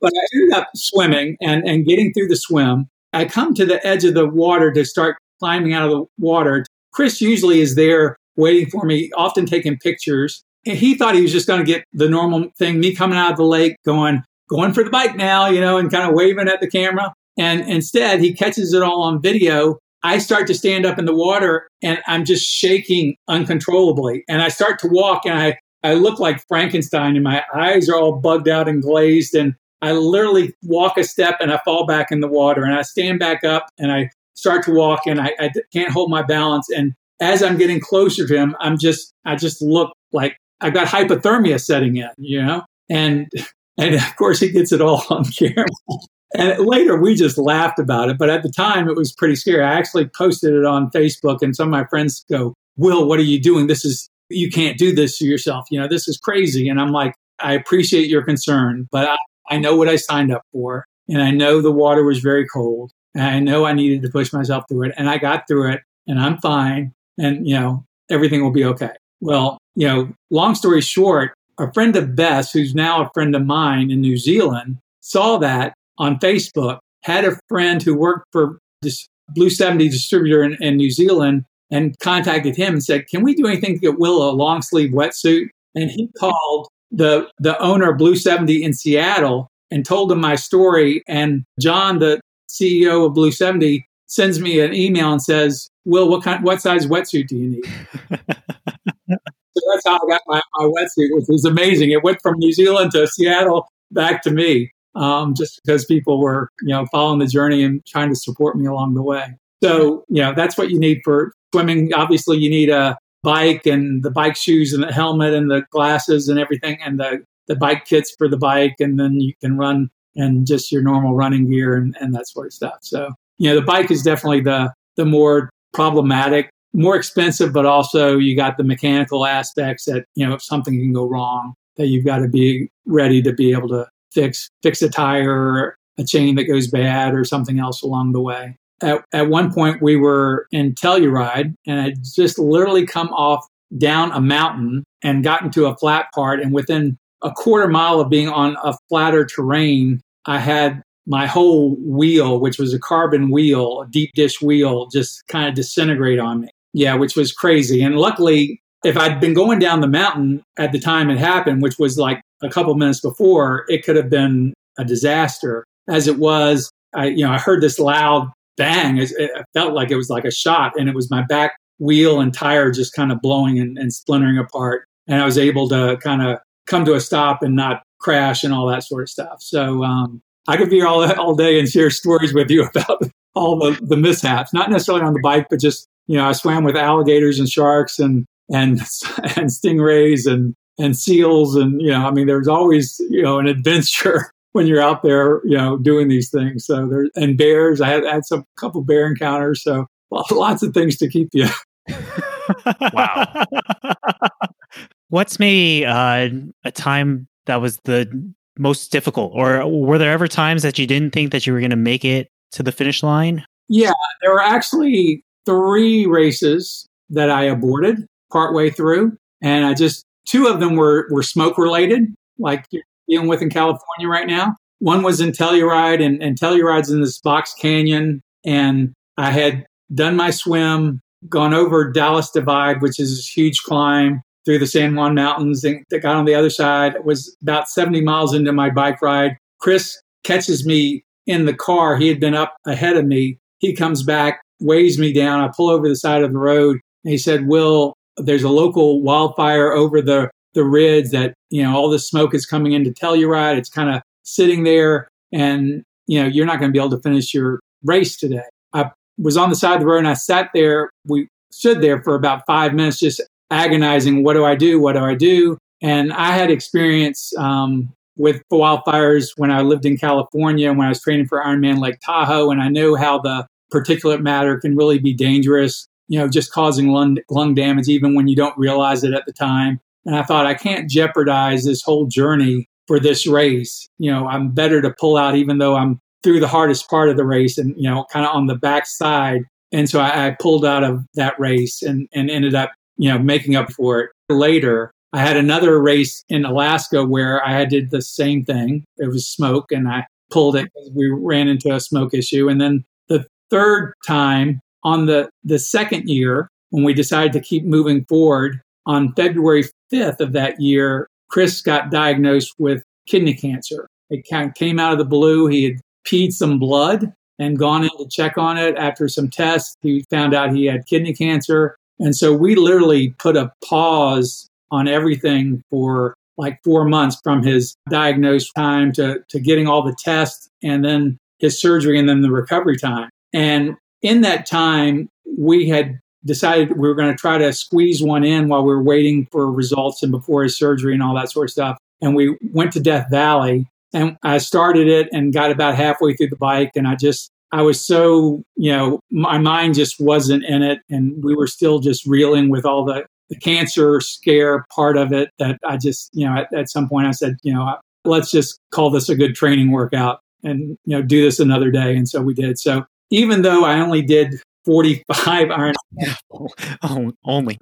But I ended up swimming and, and getting through the swim. I come to the edge of the water to start climbing out of the water. Chris usually is there waiting for me, often taking pictures. And he thought he was just going to get the normal thing, me coming out of the lake, going, going for the bike now, you know, and kind of waving at the camera. And instead, he catches it all on video. I start to stand up in the water and I'm just shaking uncontrollably. And I start to walk and I, I look like Frankenstein and my eyes are all bugged out and glazed. And I literally walk a step and I fall back in the water and I stand back up and I start to walk and I, I can't hold my balance. And as I'm getting closer to him, I'm just, I just look like I've got hypothermia setting in, you know? And, *laughs* and of course he gets it all *laughs* on camera. And later we just laughed about it. But at the time it was pretty scary. I actually posted it on Facebook and some of my friends go, Will, what are you doing? This is, you can't do this to yourself. You know, this is crazy. And I'm like, I appreciate your concern, but I, I know what I signed up for, and I know the water was very cold, and I know I needed to push myself through it, and I got through it, and I'm fine, and you know everything will be okay. Well, you know, long story short, a friend of Beth's, who's now a friend of mine in New Zealand, saw that on Facebook, had a friend who worked for this Blue 70 distributor in, in New Zealand and contacted him and said, Can we do anything to get Will a long sleeve wetsuit? And he called the the owner of Blue 70 in Seattle and told him my story. And John, the CEO of Blue 70, sends me an email and says, Will, what kind what size wetsuit do you need? *laughs* so that's how I got my, my wetsuit, which was amazing. It went from New Zealand to Seattle back to me. Um, just because people were, you know, following the journey and trying to support me along the way. So, you know, that's what you need for swimming. Obviously, you need a bike and the bike shoes and the helmet and the glasses and everything and the, the bike kits for the bike. And then you can run and just your normal running gear and, and that sort of stuff. So, you know, the bike is definitely the, the more problematic, more expensive, but also you got the mechanical aspects that, you know, if something can go wrong, that you've got to be ready to be able to fix, fix a tire a chain that goes bad or something else along the way at, at one point we were in Telluride and I just literally come off down a mountain and gotten to a flat part. And within a quarter mile of being on a flatter terrain, I had my whole wheel, which was a carbon wheel, a deep dish wheel, just kind of disintegrate on me. Yeah, which was crazy. And luckily, if I'd been going down the mountain at the time it happened, which was like a couple minutes before, it could have been a disaster. As it was, I you know I heard this loud bang. It, it felt like it was like a shot, and it was my back wheel and tire just kind of blowing and, and splintering apart. And I was able to kind of come to a stop and not crash and all that sort of stuff. So um, I could be all all day and share stories with you *laughs* about all the the mishaps, not necessarily on the bike, but just you know I swam with alligators and sharks and and *laughs* and stingrays and and seals and you know I mean there's always you know an adventure *laughs* when you're out there you know doing these things. So there and bears. I had, I had some couple bear encounters. So lots of things to keep you. *laughs* wow. *laughs* What's maybe uh, a time that was the most difficult, or were there ever times that you didn't think that you were going to make it to the finish line? Yeah, there were actually three races that I aborted partway through, and I just two of them were were smoke related, like you're dealing with in California right now. One was in Telluride, and, and Telluride's in this box canyon, and I had done my swim, gone over Dallas Divide, which is this huge climb, through the San Juan Mountains and got on the other side. It was about 70 miles into my bike ride. Chris catches me in the car. He had been up ahead of me. He comes back, weighs me down. I pull over the side of the road and he said, Will, there's a local wildfire over the, the ridge that, you know, all the smoke is coming into Telluride. It's kind of sitting there and, you know, you're not going to be able to finish your race today. I was on the side of the road and I sat there. We stood there for about five minutes just agonizing what do I do? What do I do? And I had experience um, with wildfires when I lived in California, when I was training for Ironman Lake Tahoe, and I know how the particulate matter can really be dangerous, you know, just causing lung, lung damage even when you don't realize it at the time. And I thought, I can't jeopardize this whole journey for this race. You know, I'm better to pull out even though I'm through the hardest part of the race and, you know, kind of on the back side. And so I, I pulled out of that race and, and ended up you know, making up for it later. I had another race in Alaska where I did the same thing. It was smoke and I pulled it because we ran into a smoke issue. And then the third time on the, the second year, when we decided to keep moving forward on February 5th of that year, Chris got diagnosed with kidney cancer. It came out of the blue. He had peed some blood and gone in to check on it after some tests. He found out he had kidney cancer. And so we literally put a pause on everything for like four months from his diagnosed time to, to getting all the tests and then his surgery and then the recovery time. And in that time, we had decided we were going to try to squeeze one in while we were waiting for results and before his surgery and all that sort of stuff. And we went to Death Valley and I started it and got about halfway through the bike and I just I was so, you know, my mind just wasn't in it. And we were still just reeling with all the, the cancer scare part of it that I just, you know, at, at some point I said, you know, let's just call this a good training workout and, you know, do this another day. And so we did. So even though I only did 45 *laughs* iron, oh, only.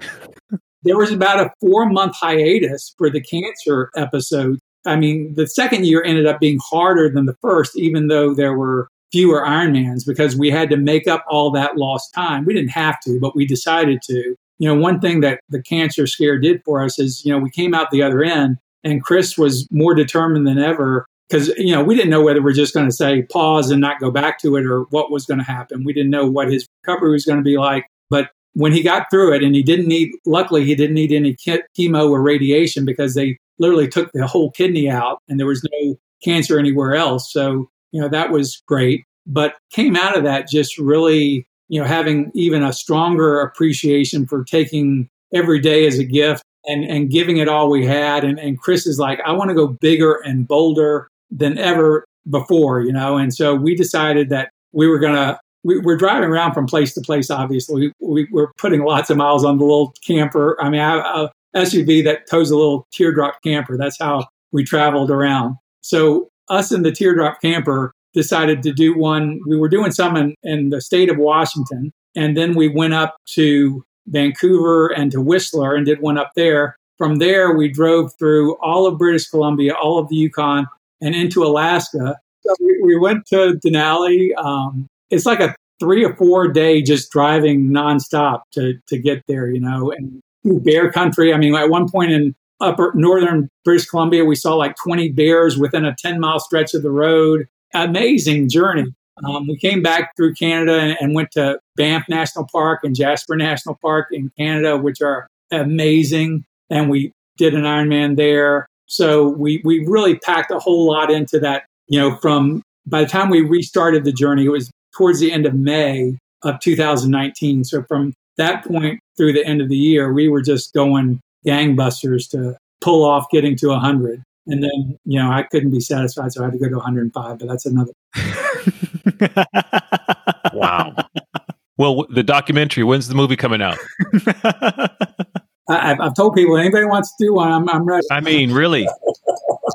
there was about a four month hiatus for the cancer episode. I mean, the second year ended up being harder than the first, even though there were fewer Ironmans because we had to make up all that lost time. We didn't have to, but we decided to. You know, one thing that the cancer scare did for us is, you know, we came out the other end and Chris was more determined than ever because, you know, we didn't know whether we're just going to say pause and not go back to it or what was going to happen. We didn't know what his recovery was going to be like. But when he got through it and he didn't need, luckily, he didn't need any chemo or radiation because they literally took the whole kidney out and there was no cancer anywhere else. So you know, that was great. But came out of that just really, you know, having even a stronger appreciation for taking every day as a gift and, and giving it all we had. And, and Chris is like, I want to go bigger and bolder than ever before, you know. And so we decided that we were going to, we, are driving around from place to place, obviously. We, we, are putting lots of miles on the little camper. I mean, a SUV that tows a little teardrop camper. That's how we traveled around. So us and the teardrop camper decided to do one. We were doing some in, in the state of Washington, and then we went up to Vancouver and to Whistler and did one up there. from there, we drove through all of British Columbia, all of the Yukon, and into Alaska. So we, we went to Denali. Um, it's like a three or four day just driving nonstop to to get there, you know, and bear country. I mean, at one point in upper northern British Columbia, we saw like 20 bears within a 10 mile stretch of the road. Amazing journey. Um, we came back through Canada and, and, went to Banff National Park and Jasper National Park in Canada, which are amazing. And we did an Ironman there. So we, we really packed a whole lot into that, you know, from by the time we restarted the journey, it was towards the end of May of 2019. So from that point through the end of the year, we were just going gangbusters to pull off getting to 100. And then, you know, I couldn't be satisfied, so I had to go to 105, but that's another. *laughs* wow. Well, the documentary, when's the movie coming out? *laughs* I, have told people anybody wants to do one, I'm, I'm ready. I mean, really.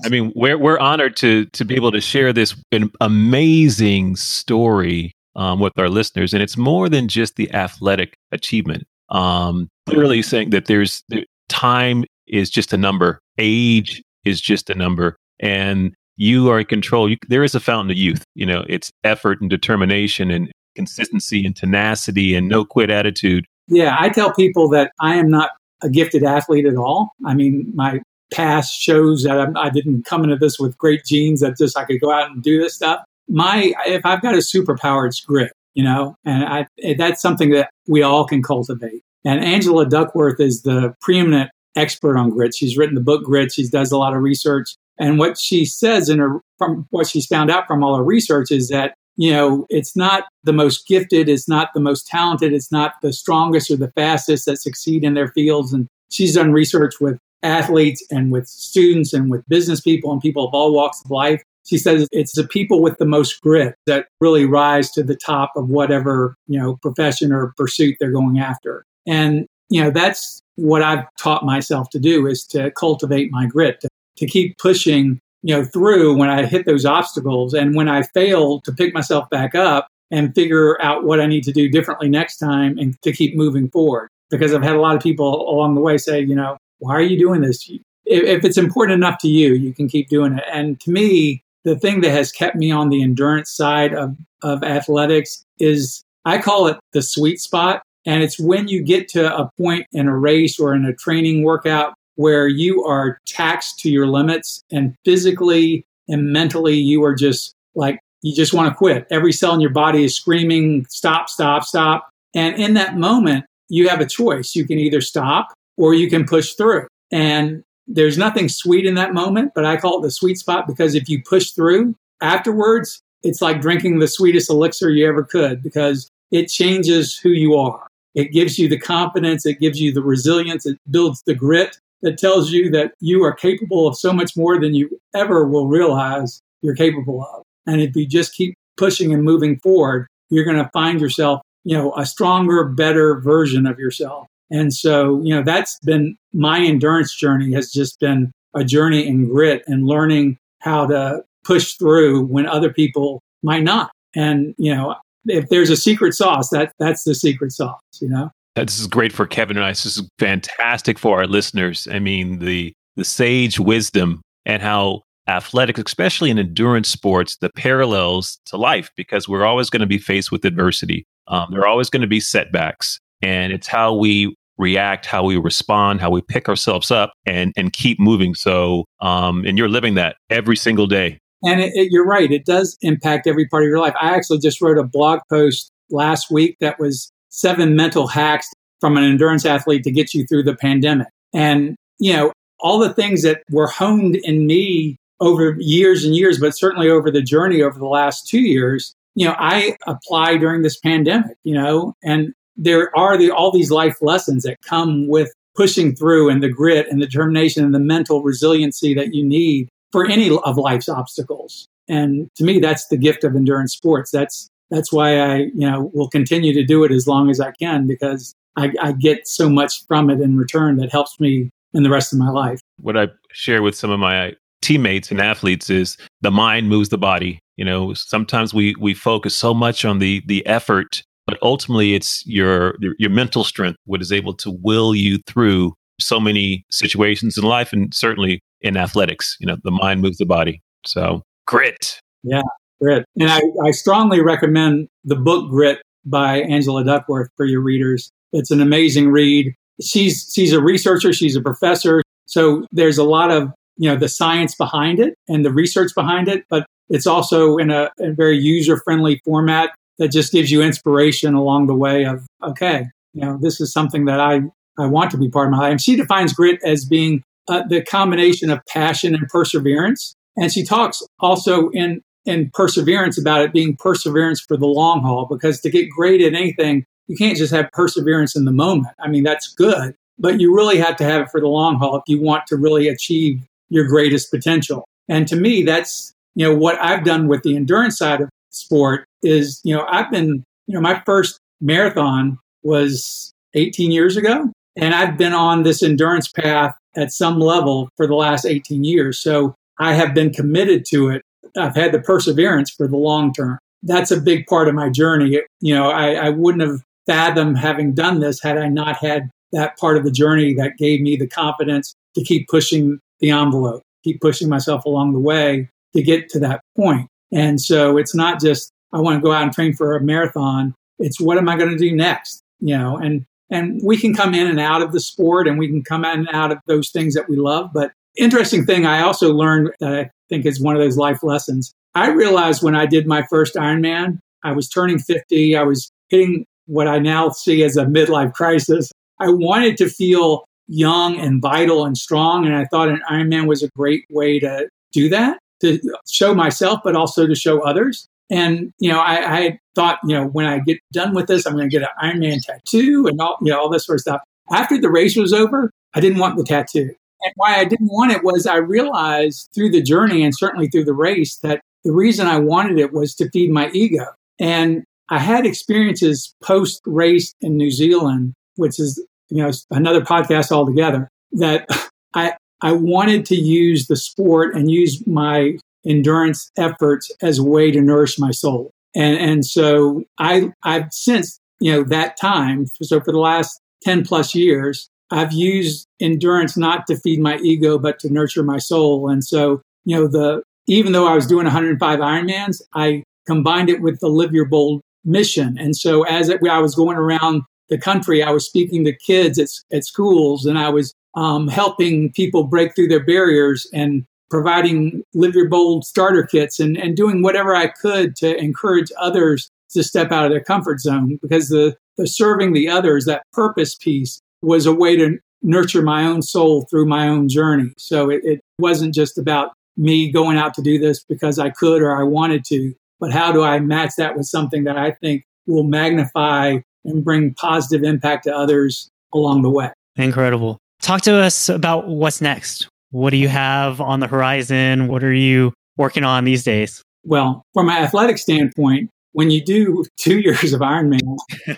I mean, we're we're honored to to be able to share this amazing story um, with our listeners, and it's more than just the athletic achievement. Um, clearly, saying that there's time is just a number, age is just a number, and you are in control. You, there is a fountain of youth. You know, it's effort and determination and consistency and tenacity and no quit attitude. Yeah, I tell people that I am not a gifted athlete at all. I mean, my past shows that I'm, I did not come into this with great genes that just I could go out and do this stuff. My, if I've got a superpower, it's grit, you know, and I, eh, that's something that we all can cultivate. And Angela Duckworth is the preeminent expert on grit. She's written the book Grit. She does a lot of research. And what she says in her, from what she's found out from all her research is that you know, it's not the most gifted, it's not the most talented, it's not the strongest or the fastest that succeed in their fields. And she's done research with athletes and with students and with business people and people of all walks of life. She says it's the people with the most grit that really rise to the top of whatever, you know, profession or pursuit they're going after. And, you know, that's what I've taught myself to do is to cultivate my grit, to, to keep pushing you know, through when I hit those obstacles and when I fail to pick myself back up and figure out what I need to do differently next time and to keep moving forward. Because I've had a lot of people along the way say, you know, why are you doing this? If it's important enough to you, you can keep doing it. And to me, the thing that has kept me on the endurance side of, of athletics is I call it the sweet spot. And it's when you get to a point in a race or in a training workout where you are taxed to your limits and physically and mentally you are just like you just want to quit. Every cell in your body is screaming, stop, stop, stop. And in that moment, you have a choice. You can either stop or you can push through. And there's nothing sweet in that moment, but I call it the sweet spot because if you push through afterwards, it's like drinking the sweetest elixir you ever could because it changes who you are. It gives you the confidence, it gives you the resilience, it builds the grit, that tells you that you are capable of so much more than you ever will realize you're capable of. And if you just keep pushing and moving forward, you're going to find yourself, you know, a stronger, better version of yourself. And so, you know, that's been my endurance journey has just been a journey in grit and learning how to push through when other people might not. And, you know, if there's a secret sauce, that that's the secret sauce, you know? This is great for Kevin and I. This is fantastic for our listeners. I mean, the the sage wisdom and how athletics, especially in endurance sports, the parallels to life, because we're always going to be faced with adversity. Um, there are always going to be setbacks, and it's how we react, how we respond, how we pick ourselves up, and and keep moving. So, um, and you're living that every single day. And it, it, you're right; it does impact every part of your life. I actually just wrote a blog post last week that was seven mental hacks from an endurance athlete to get you through the pandemic. And, you know, all the things that were honed in me over years and years, but certainly over the journey over the last two years, you know, I apply during this pandemic, you know, and there are the, all these life lessons that come with pushing through and the grit and the determination and the mental resiliency that you need for any of life's obstacles. And to me, that's the gift of endurance sports. That's that's why I, you know, will continue to do it as long as I can because I, I get so much from it in return that helps me in the rest of my life. What I share with some of my teammates and athletes is the mind moves the body. You know, sometimes we we focus so much on the the effort, but ultimately it's your your mental strength what is able to will you through so many situations in life and certainly in athletics. You know, the mind moves the body. So grit. Yeah, grit. And I, I strongly recommend the book Grit by Angela Duckworth for your readers. It's an amazing read. She's she's a researcher, she's a professor. So there's a lot of, you know, the science behind it and the research behind it, but it's also in a, a very user-friendly format that just gives you inspiration along the way of, okay, you know, this is something that I, I want to be part of my life. And she defines grit as being uh, the combination of passion and perseverance. And she talks also in, in perseverance about it being perseverance for the long haul, because to get great at anything, you can't just have perseverance in the moment. I mean, that's good, but you really have to have it for the long haul if you want to really achieve your greatest potential. And to me, that's, you know, what I've done with the endurance side of sport is, you know, I've been, you know, my first marathon was 18 years ago. And I've been on this endurance path at some level for the last 18 years. So I have been committed to it. I've had the perseverance for the long term. That's a big part of my journey. It, you know, I, I wouldn't have fathomed having done this had I not had that part of the journey that gave me the confidence to keep pushing the envelope, keep pushing myself along the way to get to that point. And so it's not just, I want to go out and train for a marathon. It's what am I going to do next? You know, and, and we can come in and out of the sport and we can come in and out of those things that we love. But interesting thing I also learned that I think is one of those life lessons. I realized when I did my first Ironman, I was turning 50. I was hitting what I now see as a midlife crisis. I wanted to feel young and vital and strong. And I thought an Ironman was a great way to do that to show myself, but also to show others. And, you know, I, I thought, you know, when I get done with this, I'm going to get an Ironman tattoo and all, you know, all this sort of stuff. After the race was over, I didn't want the tattoo. And why I didn't want it was I realized through the journey and certainly through the race that the reason I wanted it was to feed my ego. And I had experiences post race in New Zealand, which is, you know, another podcast altogether that *laughs* I, I wanted to use the sport and use my endurance efforts as a way to nourish my soul. And, and so I, I've since, you know, that time, so for the last 10 plus years, I've used endurance not to feed my ego, but to nurture my soul. And so, you know, the, even though I was doing 105 Ironmans, I combined it with the Live Your Bold mission. And so as I was going around the country, I was speaking to kids at, at schools and I was um, helping people break through their barriers and providing Live Your Bold starter kits and, and doing whatever I could to encourage others to step out of their comfort zone because the, the serving the others, that purpose piece, was a way to nurture my own soul through my own journey. So it, it wasn't just about me going out to do this because I could or I wanted to, but how do I match that with something that I think will magnify and bring positive impact to others along the way? Incredible. Talk to us about what's next. What do you have on the horizon? What are you working on these days? Well, from an athletic standpoint, when you do *laughs* two years of Ironman *laughs*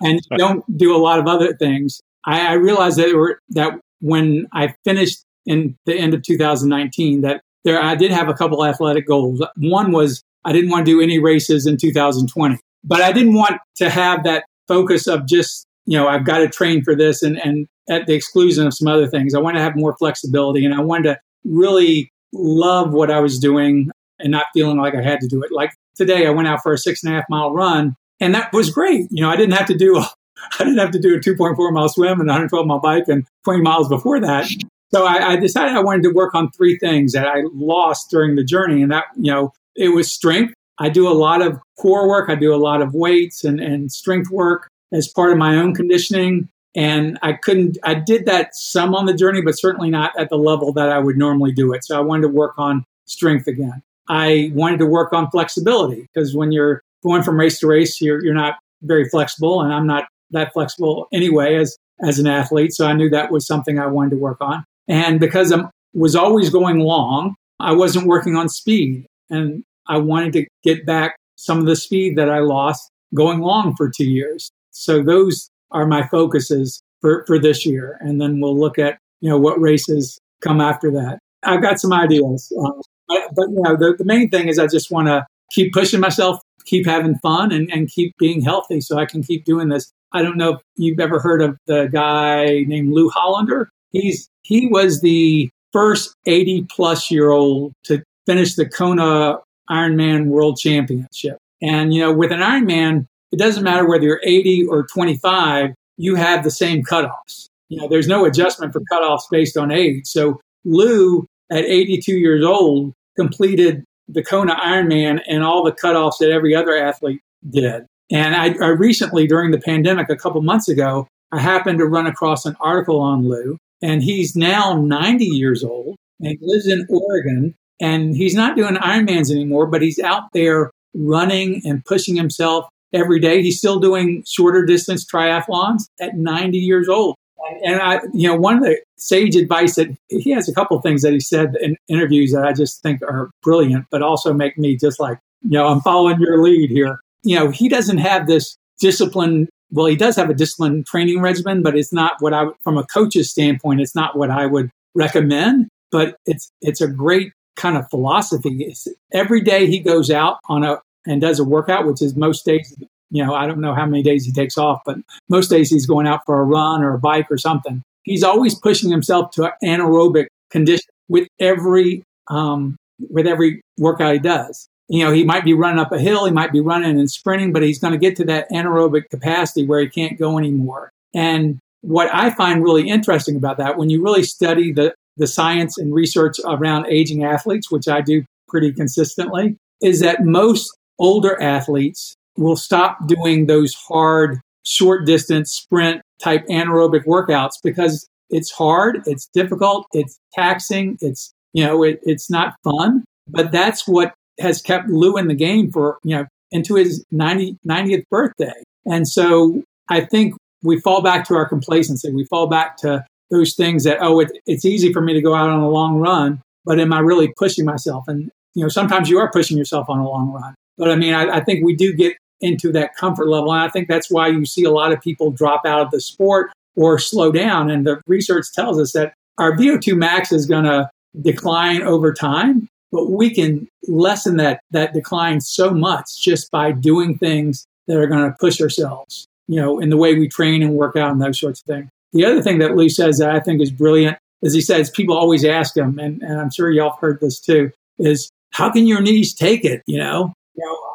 and don't do a lot of other things, I, I realized that were, that when I finished in the end of 2019, that there I did have a couple athletic goals. One was I didn't want to do any races in 2020, but I didn't want to have that focus of just you know I've got to train for this and and at the exclusion of some other things. I want to have more flexibility and I wanted to really love what I was doing and not feeling like I had to do it. Like today, I went out for a six and a half mile run and that was great. You know, I didn't have to do, *laughs* I didn't have to do a 2.4 mile swim and 112 mile bike and 20 miles before that. So I, I decided I wanted to work on three things that I lost during the journey. And that, you know, it was strength. I do a lot of core work. I do a lot of weights and, and strength work as part of my own conditioning. And I couldn't, I did that some on the journey, but certainly not at the level that I would normally do it. So I wanted to work on strength again. I wanted to work on flexibility because when you're going from race to race, you're, you're not very flexible. And I'm not that flexible anyway as, as an athlete. So I knew that was something I wanted to work on. And because I was always going long, I wasn't working on speed. And I wanted to get back some of the speed that I lost going long for two years. So those are my focuses for, for this year. And then we'll look at, you know, what races come after that. I've got some ideas. Uh, but, but, you know, the, the main thing is I just want to keep pushing myself, keep having fun and, and keep being healthy so I can keep doing this. I don't know if you've ever heard of the guy named Lew Hollander. He's he was the first 80 plus year old to finish the Kona Ironman World Championship. And you know, with an Ironman, it doesn't matter whether you're 80 or 25, you have the same cutoffs. You know, there's no adjustment for cutoffs based on age. So Lou, at 82 years old, completed the Kona Ironman and all the cutoffs that every other athlete did. And I, I recently, during the pandemic, a couple months ago, I happened to run across an article on Lew, and he's now 90 years old and lives in Oregon. And he's not doing Ironmans anymore, but he's out there running and pushing himself every day. He's still doing shorter distance triathlons at 90 years old. And I, you know, one of the sage advice that he has a couple of things that he said in interviews that I just think are brilliant, but also make me just like, you know, I'm following your lead here. You know, he doesn't have this discipline. Well, he does have a disciplined training regimen, but it's not what I, from a coach's standpoint, it's not what I would recommend. But it's it's a great kind of philosophy. It's, every day he goes out on a and does a workout, which is most days you know, I don't know how many days he takes off, but most days he's going out for a run or a bike or something. He's always pushing himself to anaerobic condition with every um, with every workout he does. You know, he might be running up a hill, he might be running and sprinting, but he's going to get to that anaerobic capacity where he can't go anymore. And what I find really interesting about that, when you really study the the science and research around aging athletes, which I do pretty consistently, is that most older athletes will stop doing those hard, short distance sprint type anaerobic workouts because it's hard, it's difficult, it's taxing, it's, you know, it, it's not fun. But that's what has kept Lew in the game for, you know, into his 90, 90th birthday. And so I think we fall back to our complacency. We fall back to those things that, oh, it, it's easy for me to go out on a long run, but am I really pushing myself? And, you know, sometimes you are pushing yourself on a long run. But I mean, I, I think we do get into that comfort level. And I think that's why you see a lot of people drop out of the sport or slow down. And the research tells us that our VO2 max is going to decline over time, but we can lessen that, that decline so much just by doing things that are going to push ourselves, you know, in the way we train and work out and those sorts of things. The other thing that Lew says that I think is brilliant is he says people always ask him, and, and I'm sure y'all heard this too, is how can your knees take it? You know,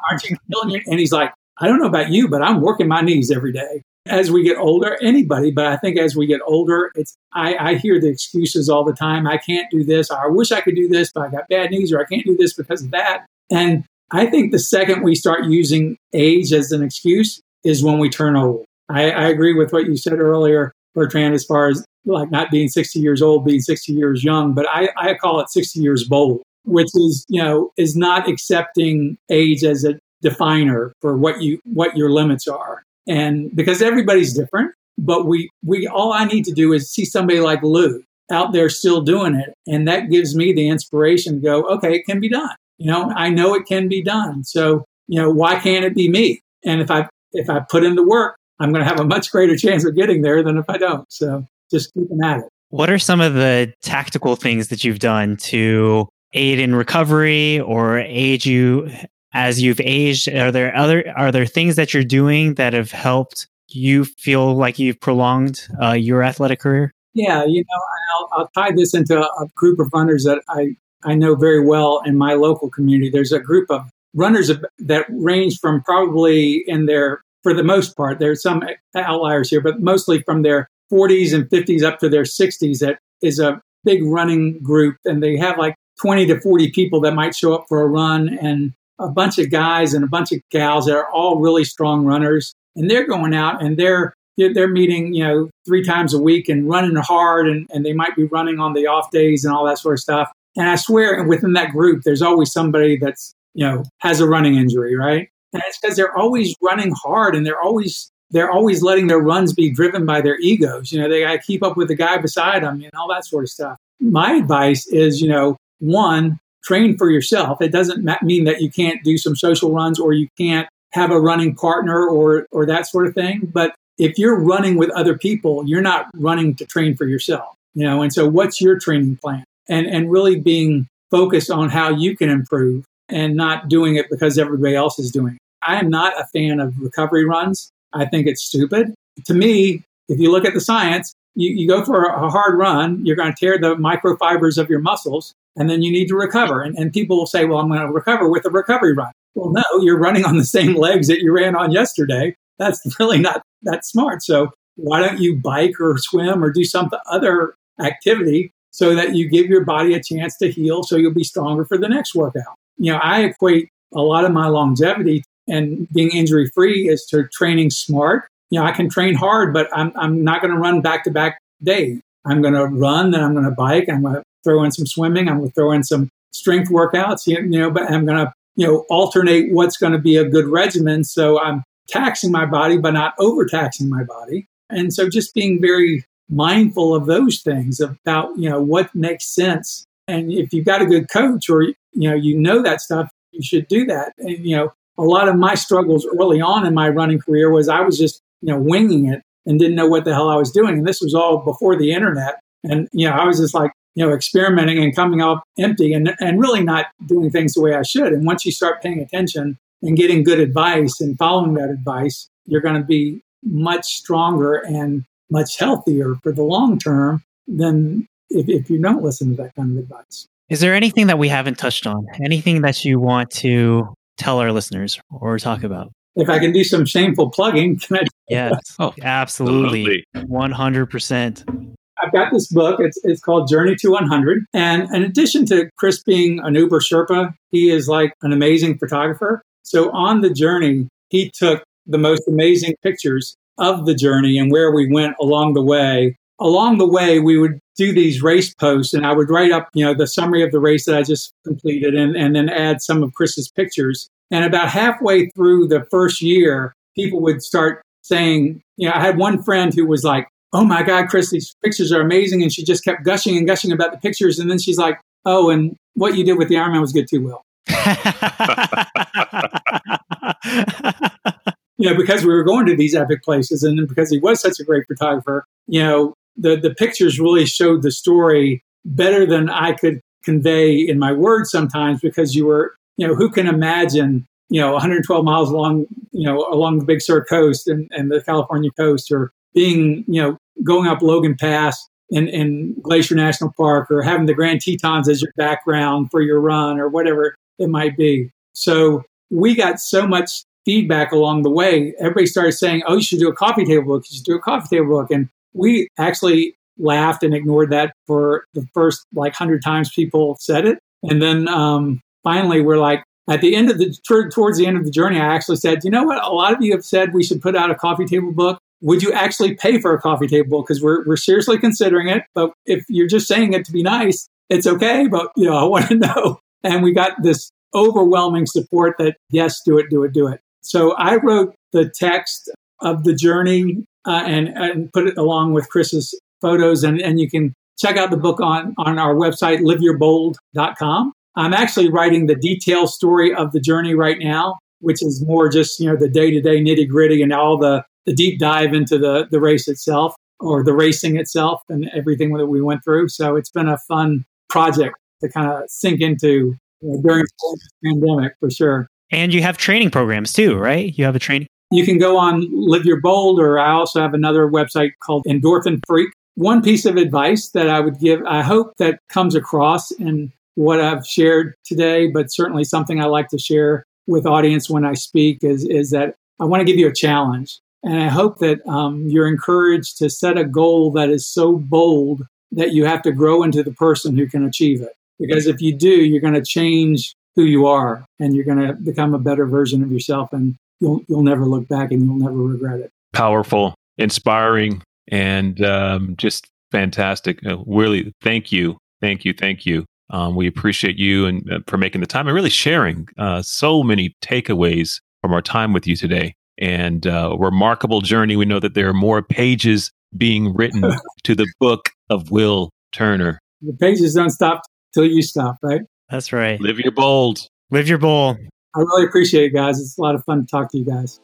aren't you killing you? And he's like, I don't know about you, but I'm working my knees every day. As we get older, anybody, but I think as we get older, it's I, I hear the excuses all the time. I can't do this. I wish I could do this, but I got bad knees, or I can't do this because of that. And I think the second we start using age as an excuse is when we turn old. I, I agree with what you said earlier, Bertrand, as far as like not being 60 years old, being 60 years young, but I, I call it 60 years bold which is you know is not accepting age as a definer for what you what your limits are. And because everybody's different but we we all i need to do is see somebody like Lew out there still doing it. And that gives me the inspiration to go okay it can be done. You know i know it can be done. So you know why can't it be me? And if i if i put in the work i'm going to have a much greater chance of getting there than if i don't. So just keeping at it. What are some of the tactical things that you've done to aid in recovery or aid you as you've aged? Are there other are there things that you're doing that have helped you feel like you've prolonged uh, your athletic career? Yeah, you know, I'll, I'll tie this into a group of runners that I I know very well in my local community. There's a group of runners that range from probably in their for the most part there's some outliers here but mostly from their 40s and 50s up to their 60s that is a big running group and they have like 20 to 40 people that might show up for a run and a bunch of guys and a bunch of gals that are all really strong runners and they're going out and they're they're meeting you know three times a week and running hard and, and they might be running on the off days and all that sort of stuff. And i swear within that group there's always somebody that's you know has a running injury right? And it's because they're always running hard and they're always they're always letting their runs be driven by their egos. You know they got to keep up with the guy beside them and all that sort of stuff. My advice is you know one, train for yourself. It doesn't mean that you can't do some social runs or you can't have a running partner or or that sort of thing. But if you're running with other people, you're not running to train for yourself. You know, and so what's your training plan? And and really being focused on how you can improve and not doing it because everybody else is doing it. I am not a fan of recovery runs. I think it's stupid. to me, if you look at the science, you, you go for a hard run, you're going to tear the microfibers of your muscles, and then you need to recover. And, and people will say, well, I'm going to recover with a recovery run. Well, no, you're running on the same legs that you ran on yesterday. That's *laughs* really not that smart. So why don't you bike or swim or do some other activity so that you give your body a chance to heal so you'll be stronger for the next workout? You know, I equate a lot of my longevity and being injury free is to training smart. You know, I can train hard, but I'm, I'm not going to run back to back days. I'm going to run, then I'm going to bike. I'm going to throw in some swimming. I'm going to throw in some strength workouts, you know, but I'm going to, you know, alternate what's going to be a good regimen. So I'm taxing my body, but not overtaxing my body. And so just being very mindful of those things about, you know, what makes sense. And if you've got a good coach or, you know, you know that stuff, you should do that. And, you know, a lot of my struggles early on in my running career was I was just, you know, winging it and didn't know what the hell I was doing. And this was all before the internet. And, you know, I was just like, you know, experimenting and coming up empty and, and really not doing things the way I should. And once you start paying attention and getting good advice and following that advice, you're going to be much stronger and much healthier for the long term than if, if you don't listen to that kind of advice. Is there anything that we haven't touched on? Anything that you want to tell our listeners or talk about? If I can do some shameful plugging, *laughs* can I? Yes. Oh, absolutely. 100%. I've got this book. It's, it's called Journey to 100. And in addition to Chris being an Uber Sherpa, he is like an amazing photographer. So on the journey, he took the most amazing pictures of the journey and where we went along the way. Along the way, we would do these race posts and I would write up, you know, the summary of the race that I just completed and, and then add some of Chris's pictures. And about halfway through the first year, people would start saying, you know, I had one friend who was like, Oh my God, Chris, these pictures are amazing. And she just kept gushing and gushing about the pictures. And then she's like, Oh, and what you did with the Ironman was good too, Will. *laughs* you know, because we were going to these epic places and because he was such a great photographer, you know, the, the pictures really showed the story better than I could convey in my words sometimes because you were, you know, who can imagine, you know, 112 miles along, you know, along the Big Sur coast and, and the California coast or being, you know, going up Logan Pass in, in Glacier National Park or having the Grand Tetons as your background for your run or whatever it might be. So we got so much feedback along the way. Everybody started saying, "Oh, you should do a coffee table book. You should do a coffee table book." And we actually laughed and ignored that for the first like hundred times people said it, and then um, finally we're like, at the end of the towards the end of the journey, I actually said, "You know what? A lot of you have said we should put out a coffee table book. Would you actually pay for a coffee table book? Because we're we're seriously considering it. But if you're just saying it to be nice, it's okay. But you know, *laughs* I want to know." And we got this overwhelming support that yes, do it, do it, do it. So I wrote the text of the journey uh, and, and put it along with Chris's photos. And, and you can check out the book on, on our website, liveyourbold.com. I'm actually writing the detailed story of the journey right now, which is more just, you know, the day to day nitty gritty and all the, the deep dive into the, the race itself or the racing itself and everything that we went through. So it's been a fun project to kind of sink into you know, during the pandemic for sure. And you have training programs too, right? You have a training. You can go on Live Your Bold, or I also have another website called Endorphin Freak. One piece of advice that I would give, I hope that comes across in what I've shared today, but certainly something I like to share with audience when I speak is, is that I want to give you a challenge. And I hope that um, you're encouraged to set a goal that is so bold that you have to grow into the person who can achieve it. Because if you do, you're going to change who you are and you're going to become a better version of yourself and you'll you'll never look back and you'll never regret it powerful inspiring and um, just fantastic uh, really thank you thank you thank you um, we appreciate you and uh, for making the time and really sharing uh, so many takeaways from our time with you today and uh, a remarkable journey we know that there are more pages being written *laughs* to the book of will turner the pages don't stop till you stop right that's right. Live your bold. Live your bold. I really appreciate it, guys. It's a lot of fun to talk to you guys.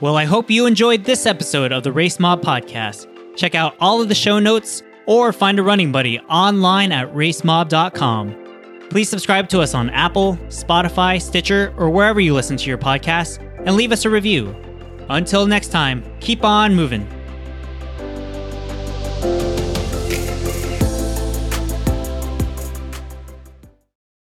Well, I hope you enjoyed this episode of the Race Mob Podcast. Check out all of the show notes or find a running buddy online at racemob.com. Please subscribe to us on Apple, Spotify, Stitcher, or wherever you listen to your podcasts and leave us a review. Until next time, keep on moving.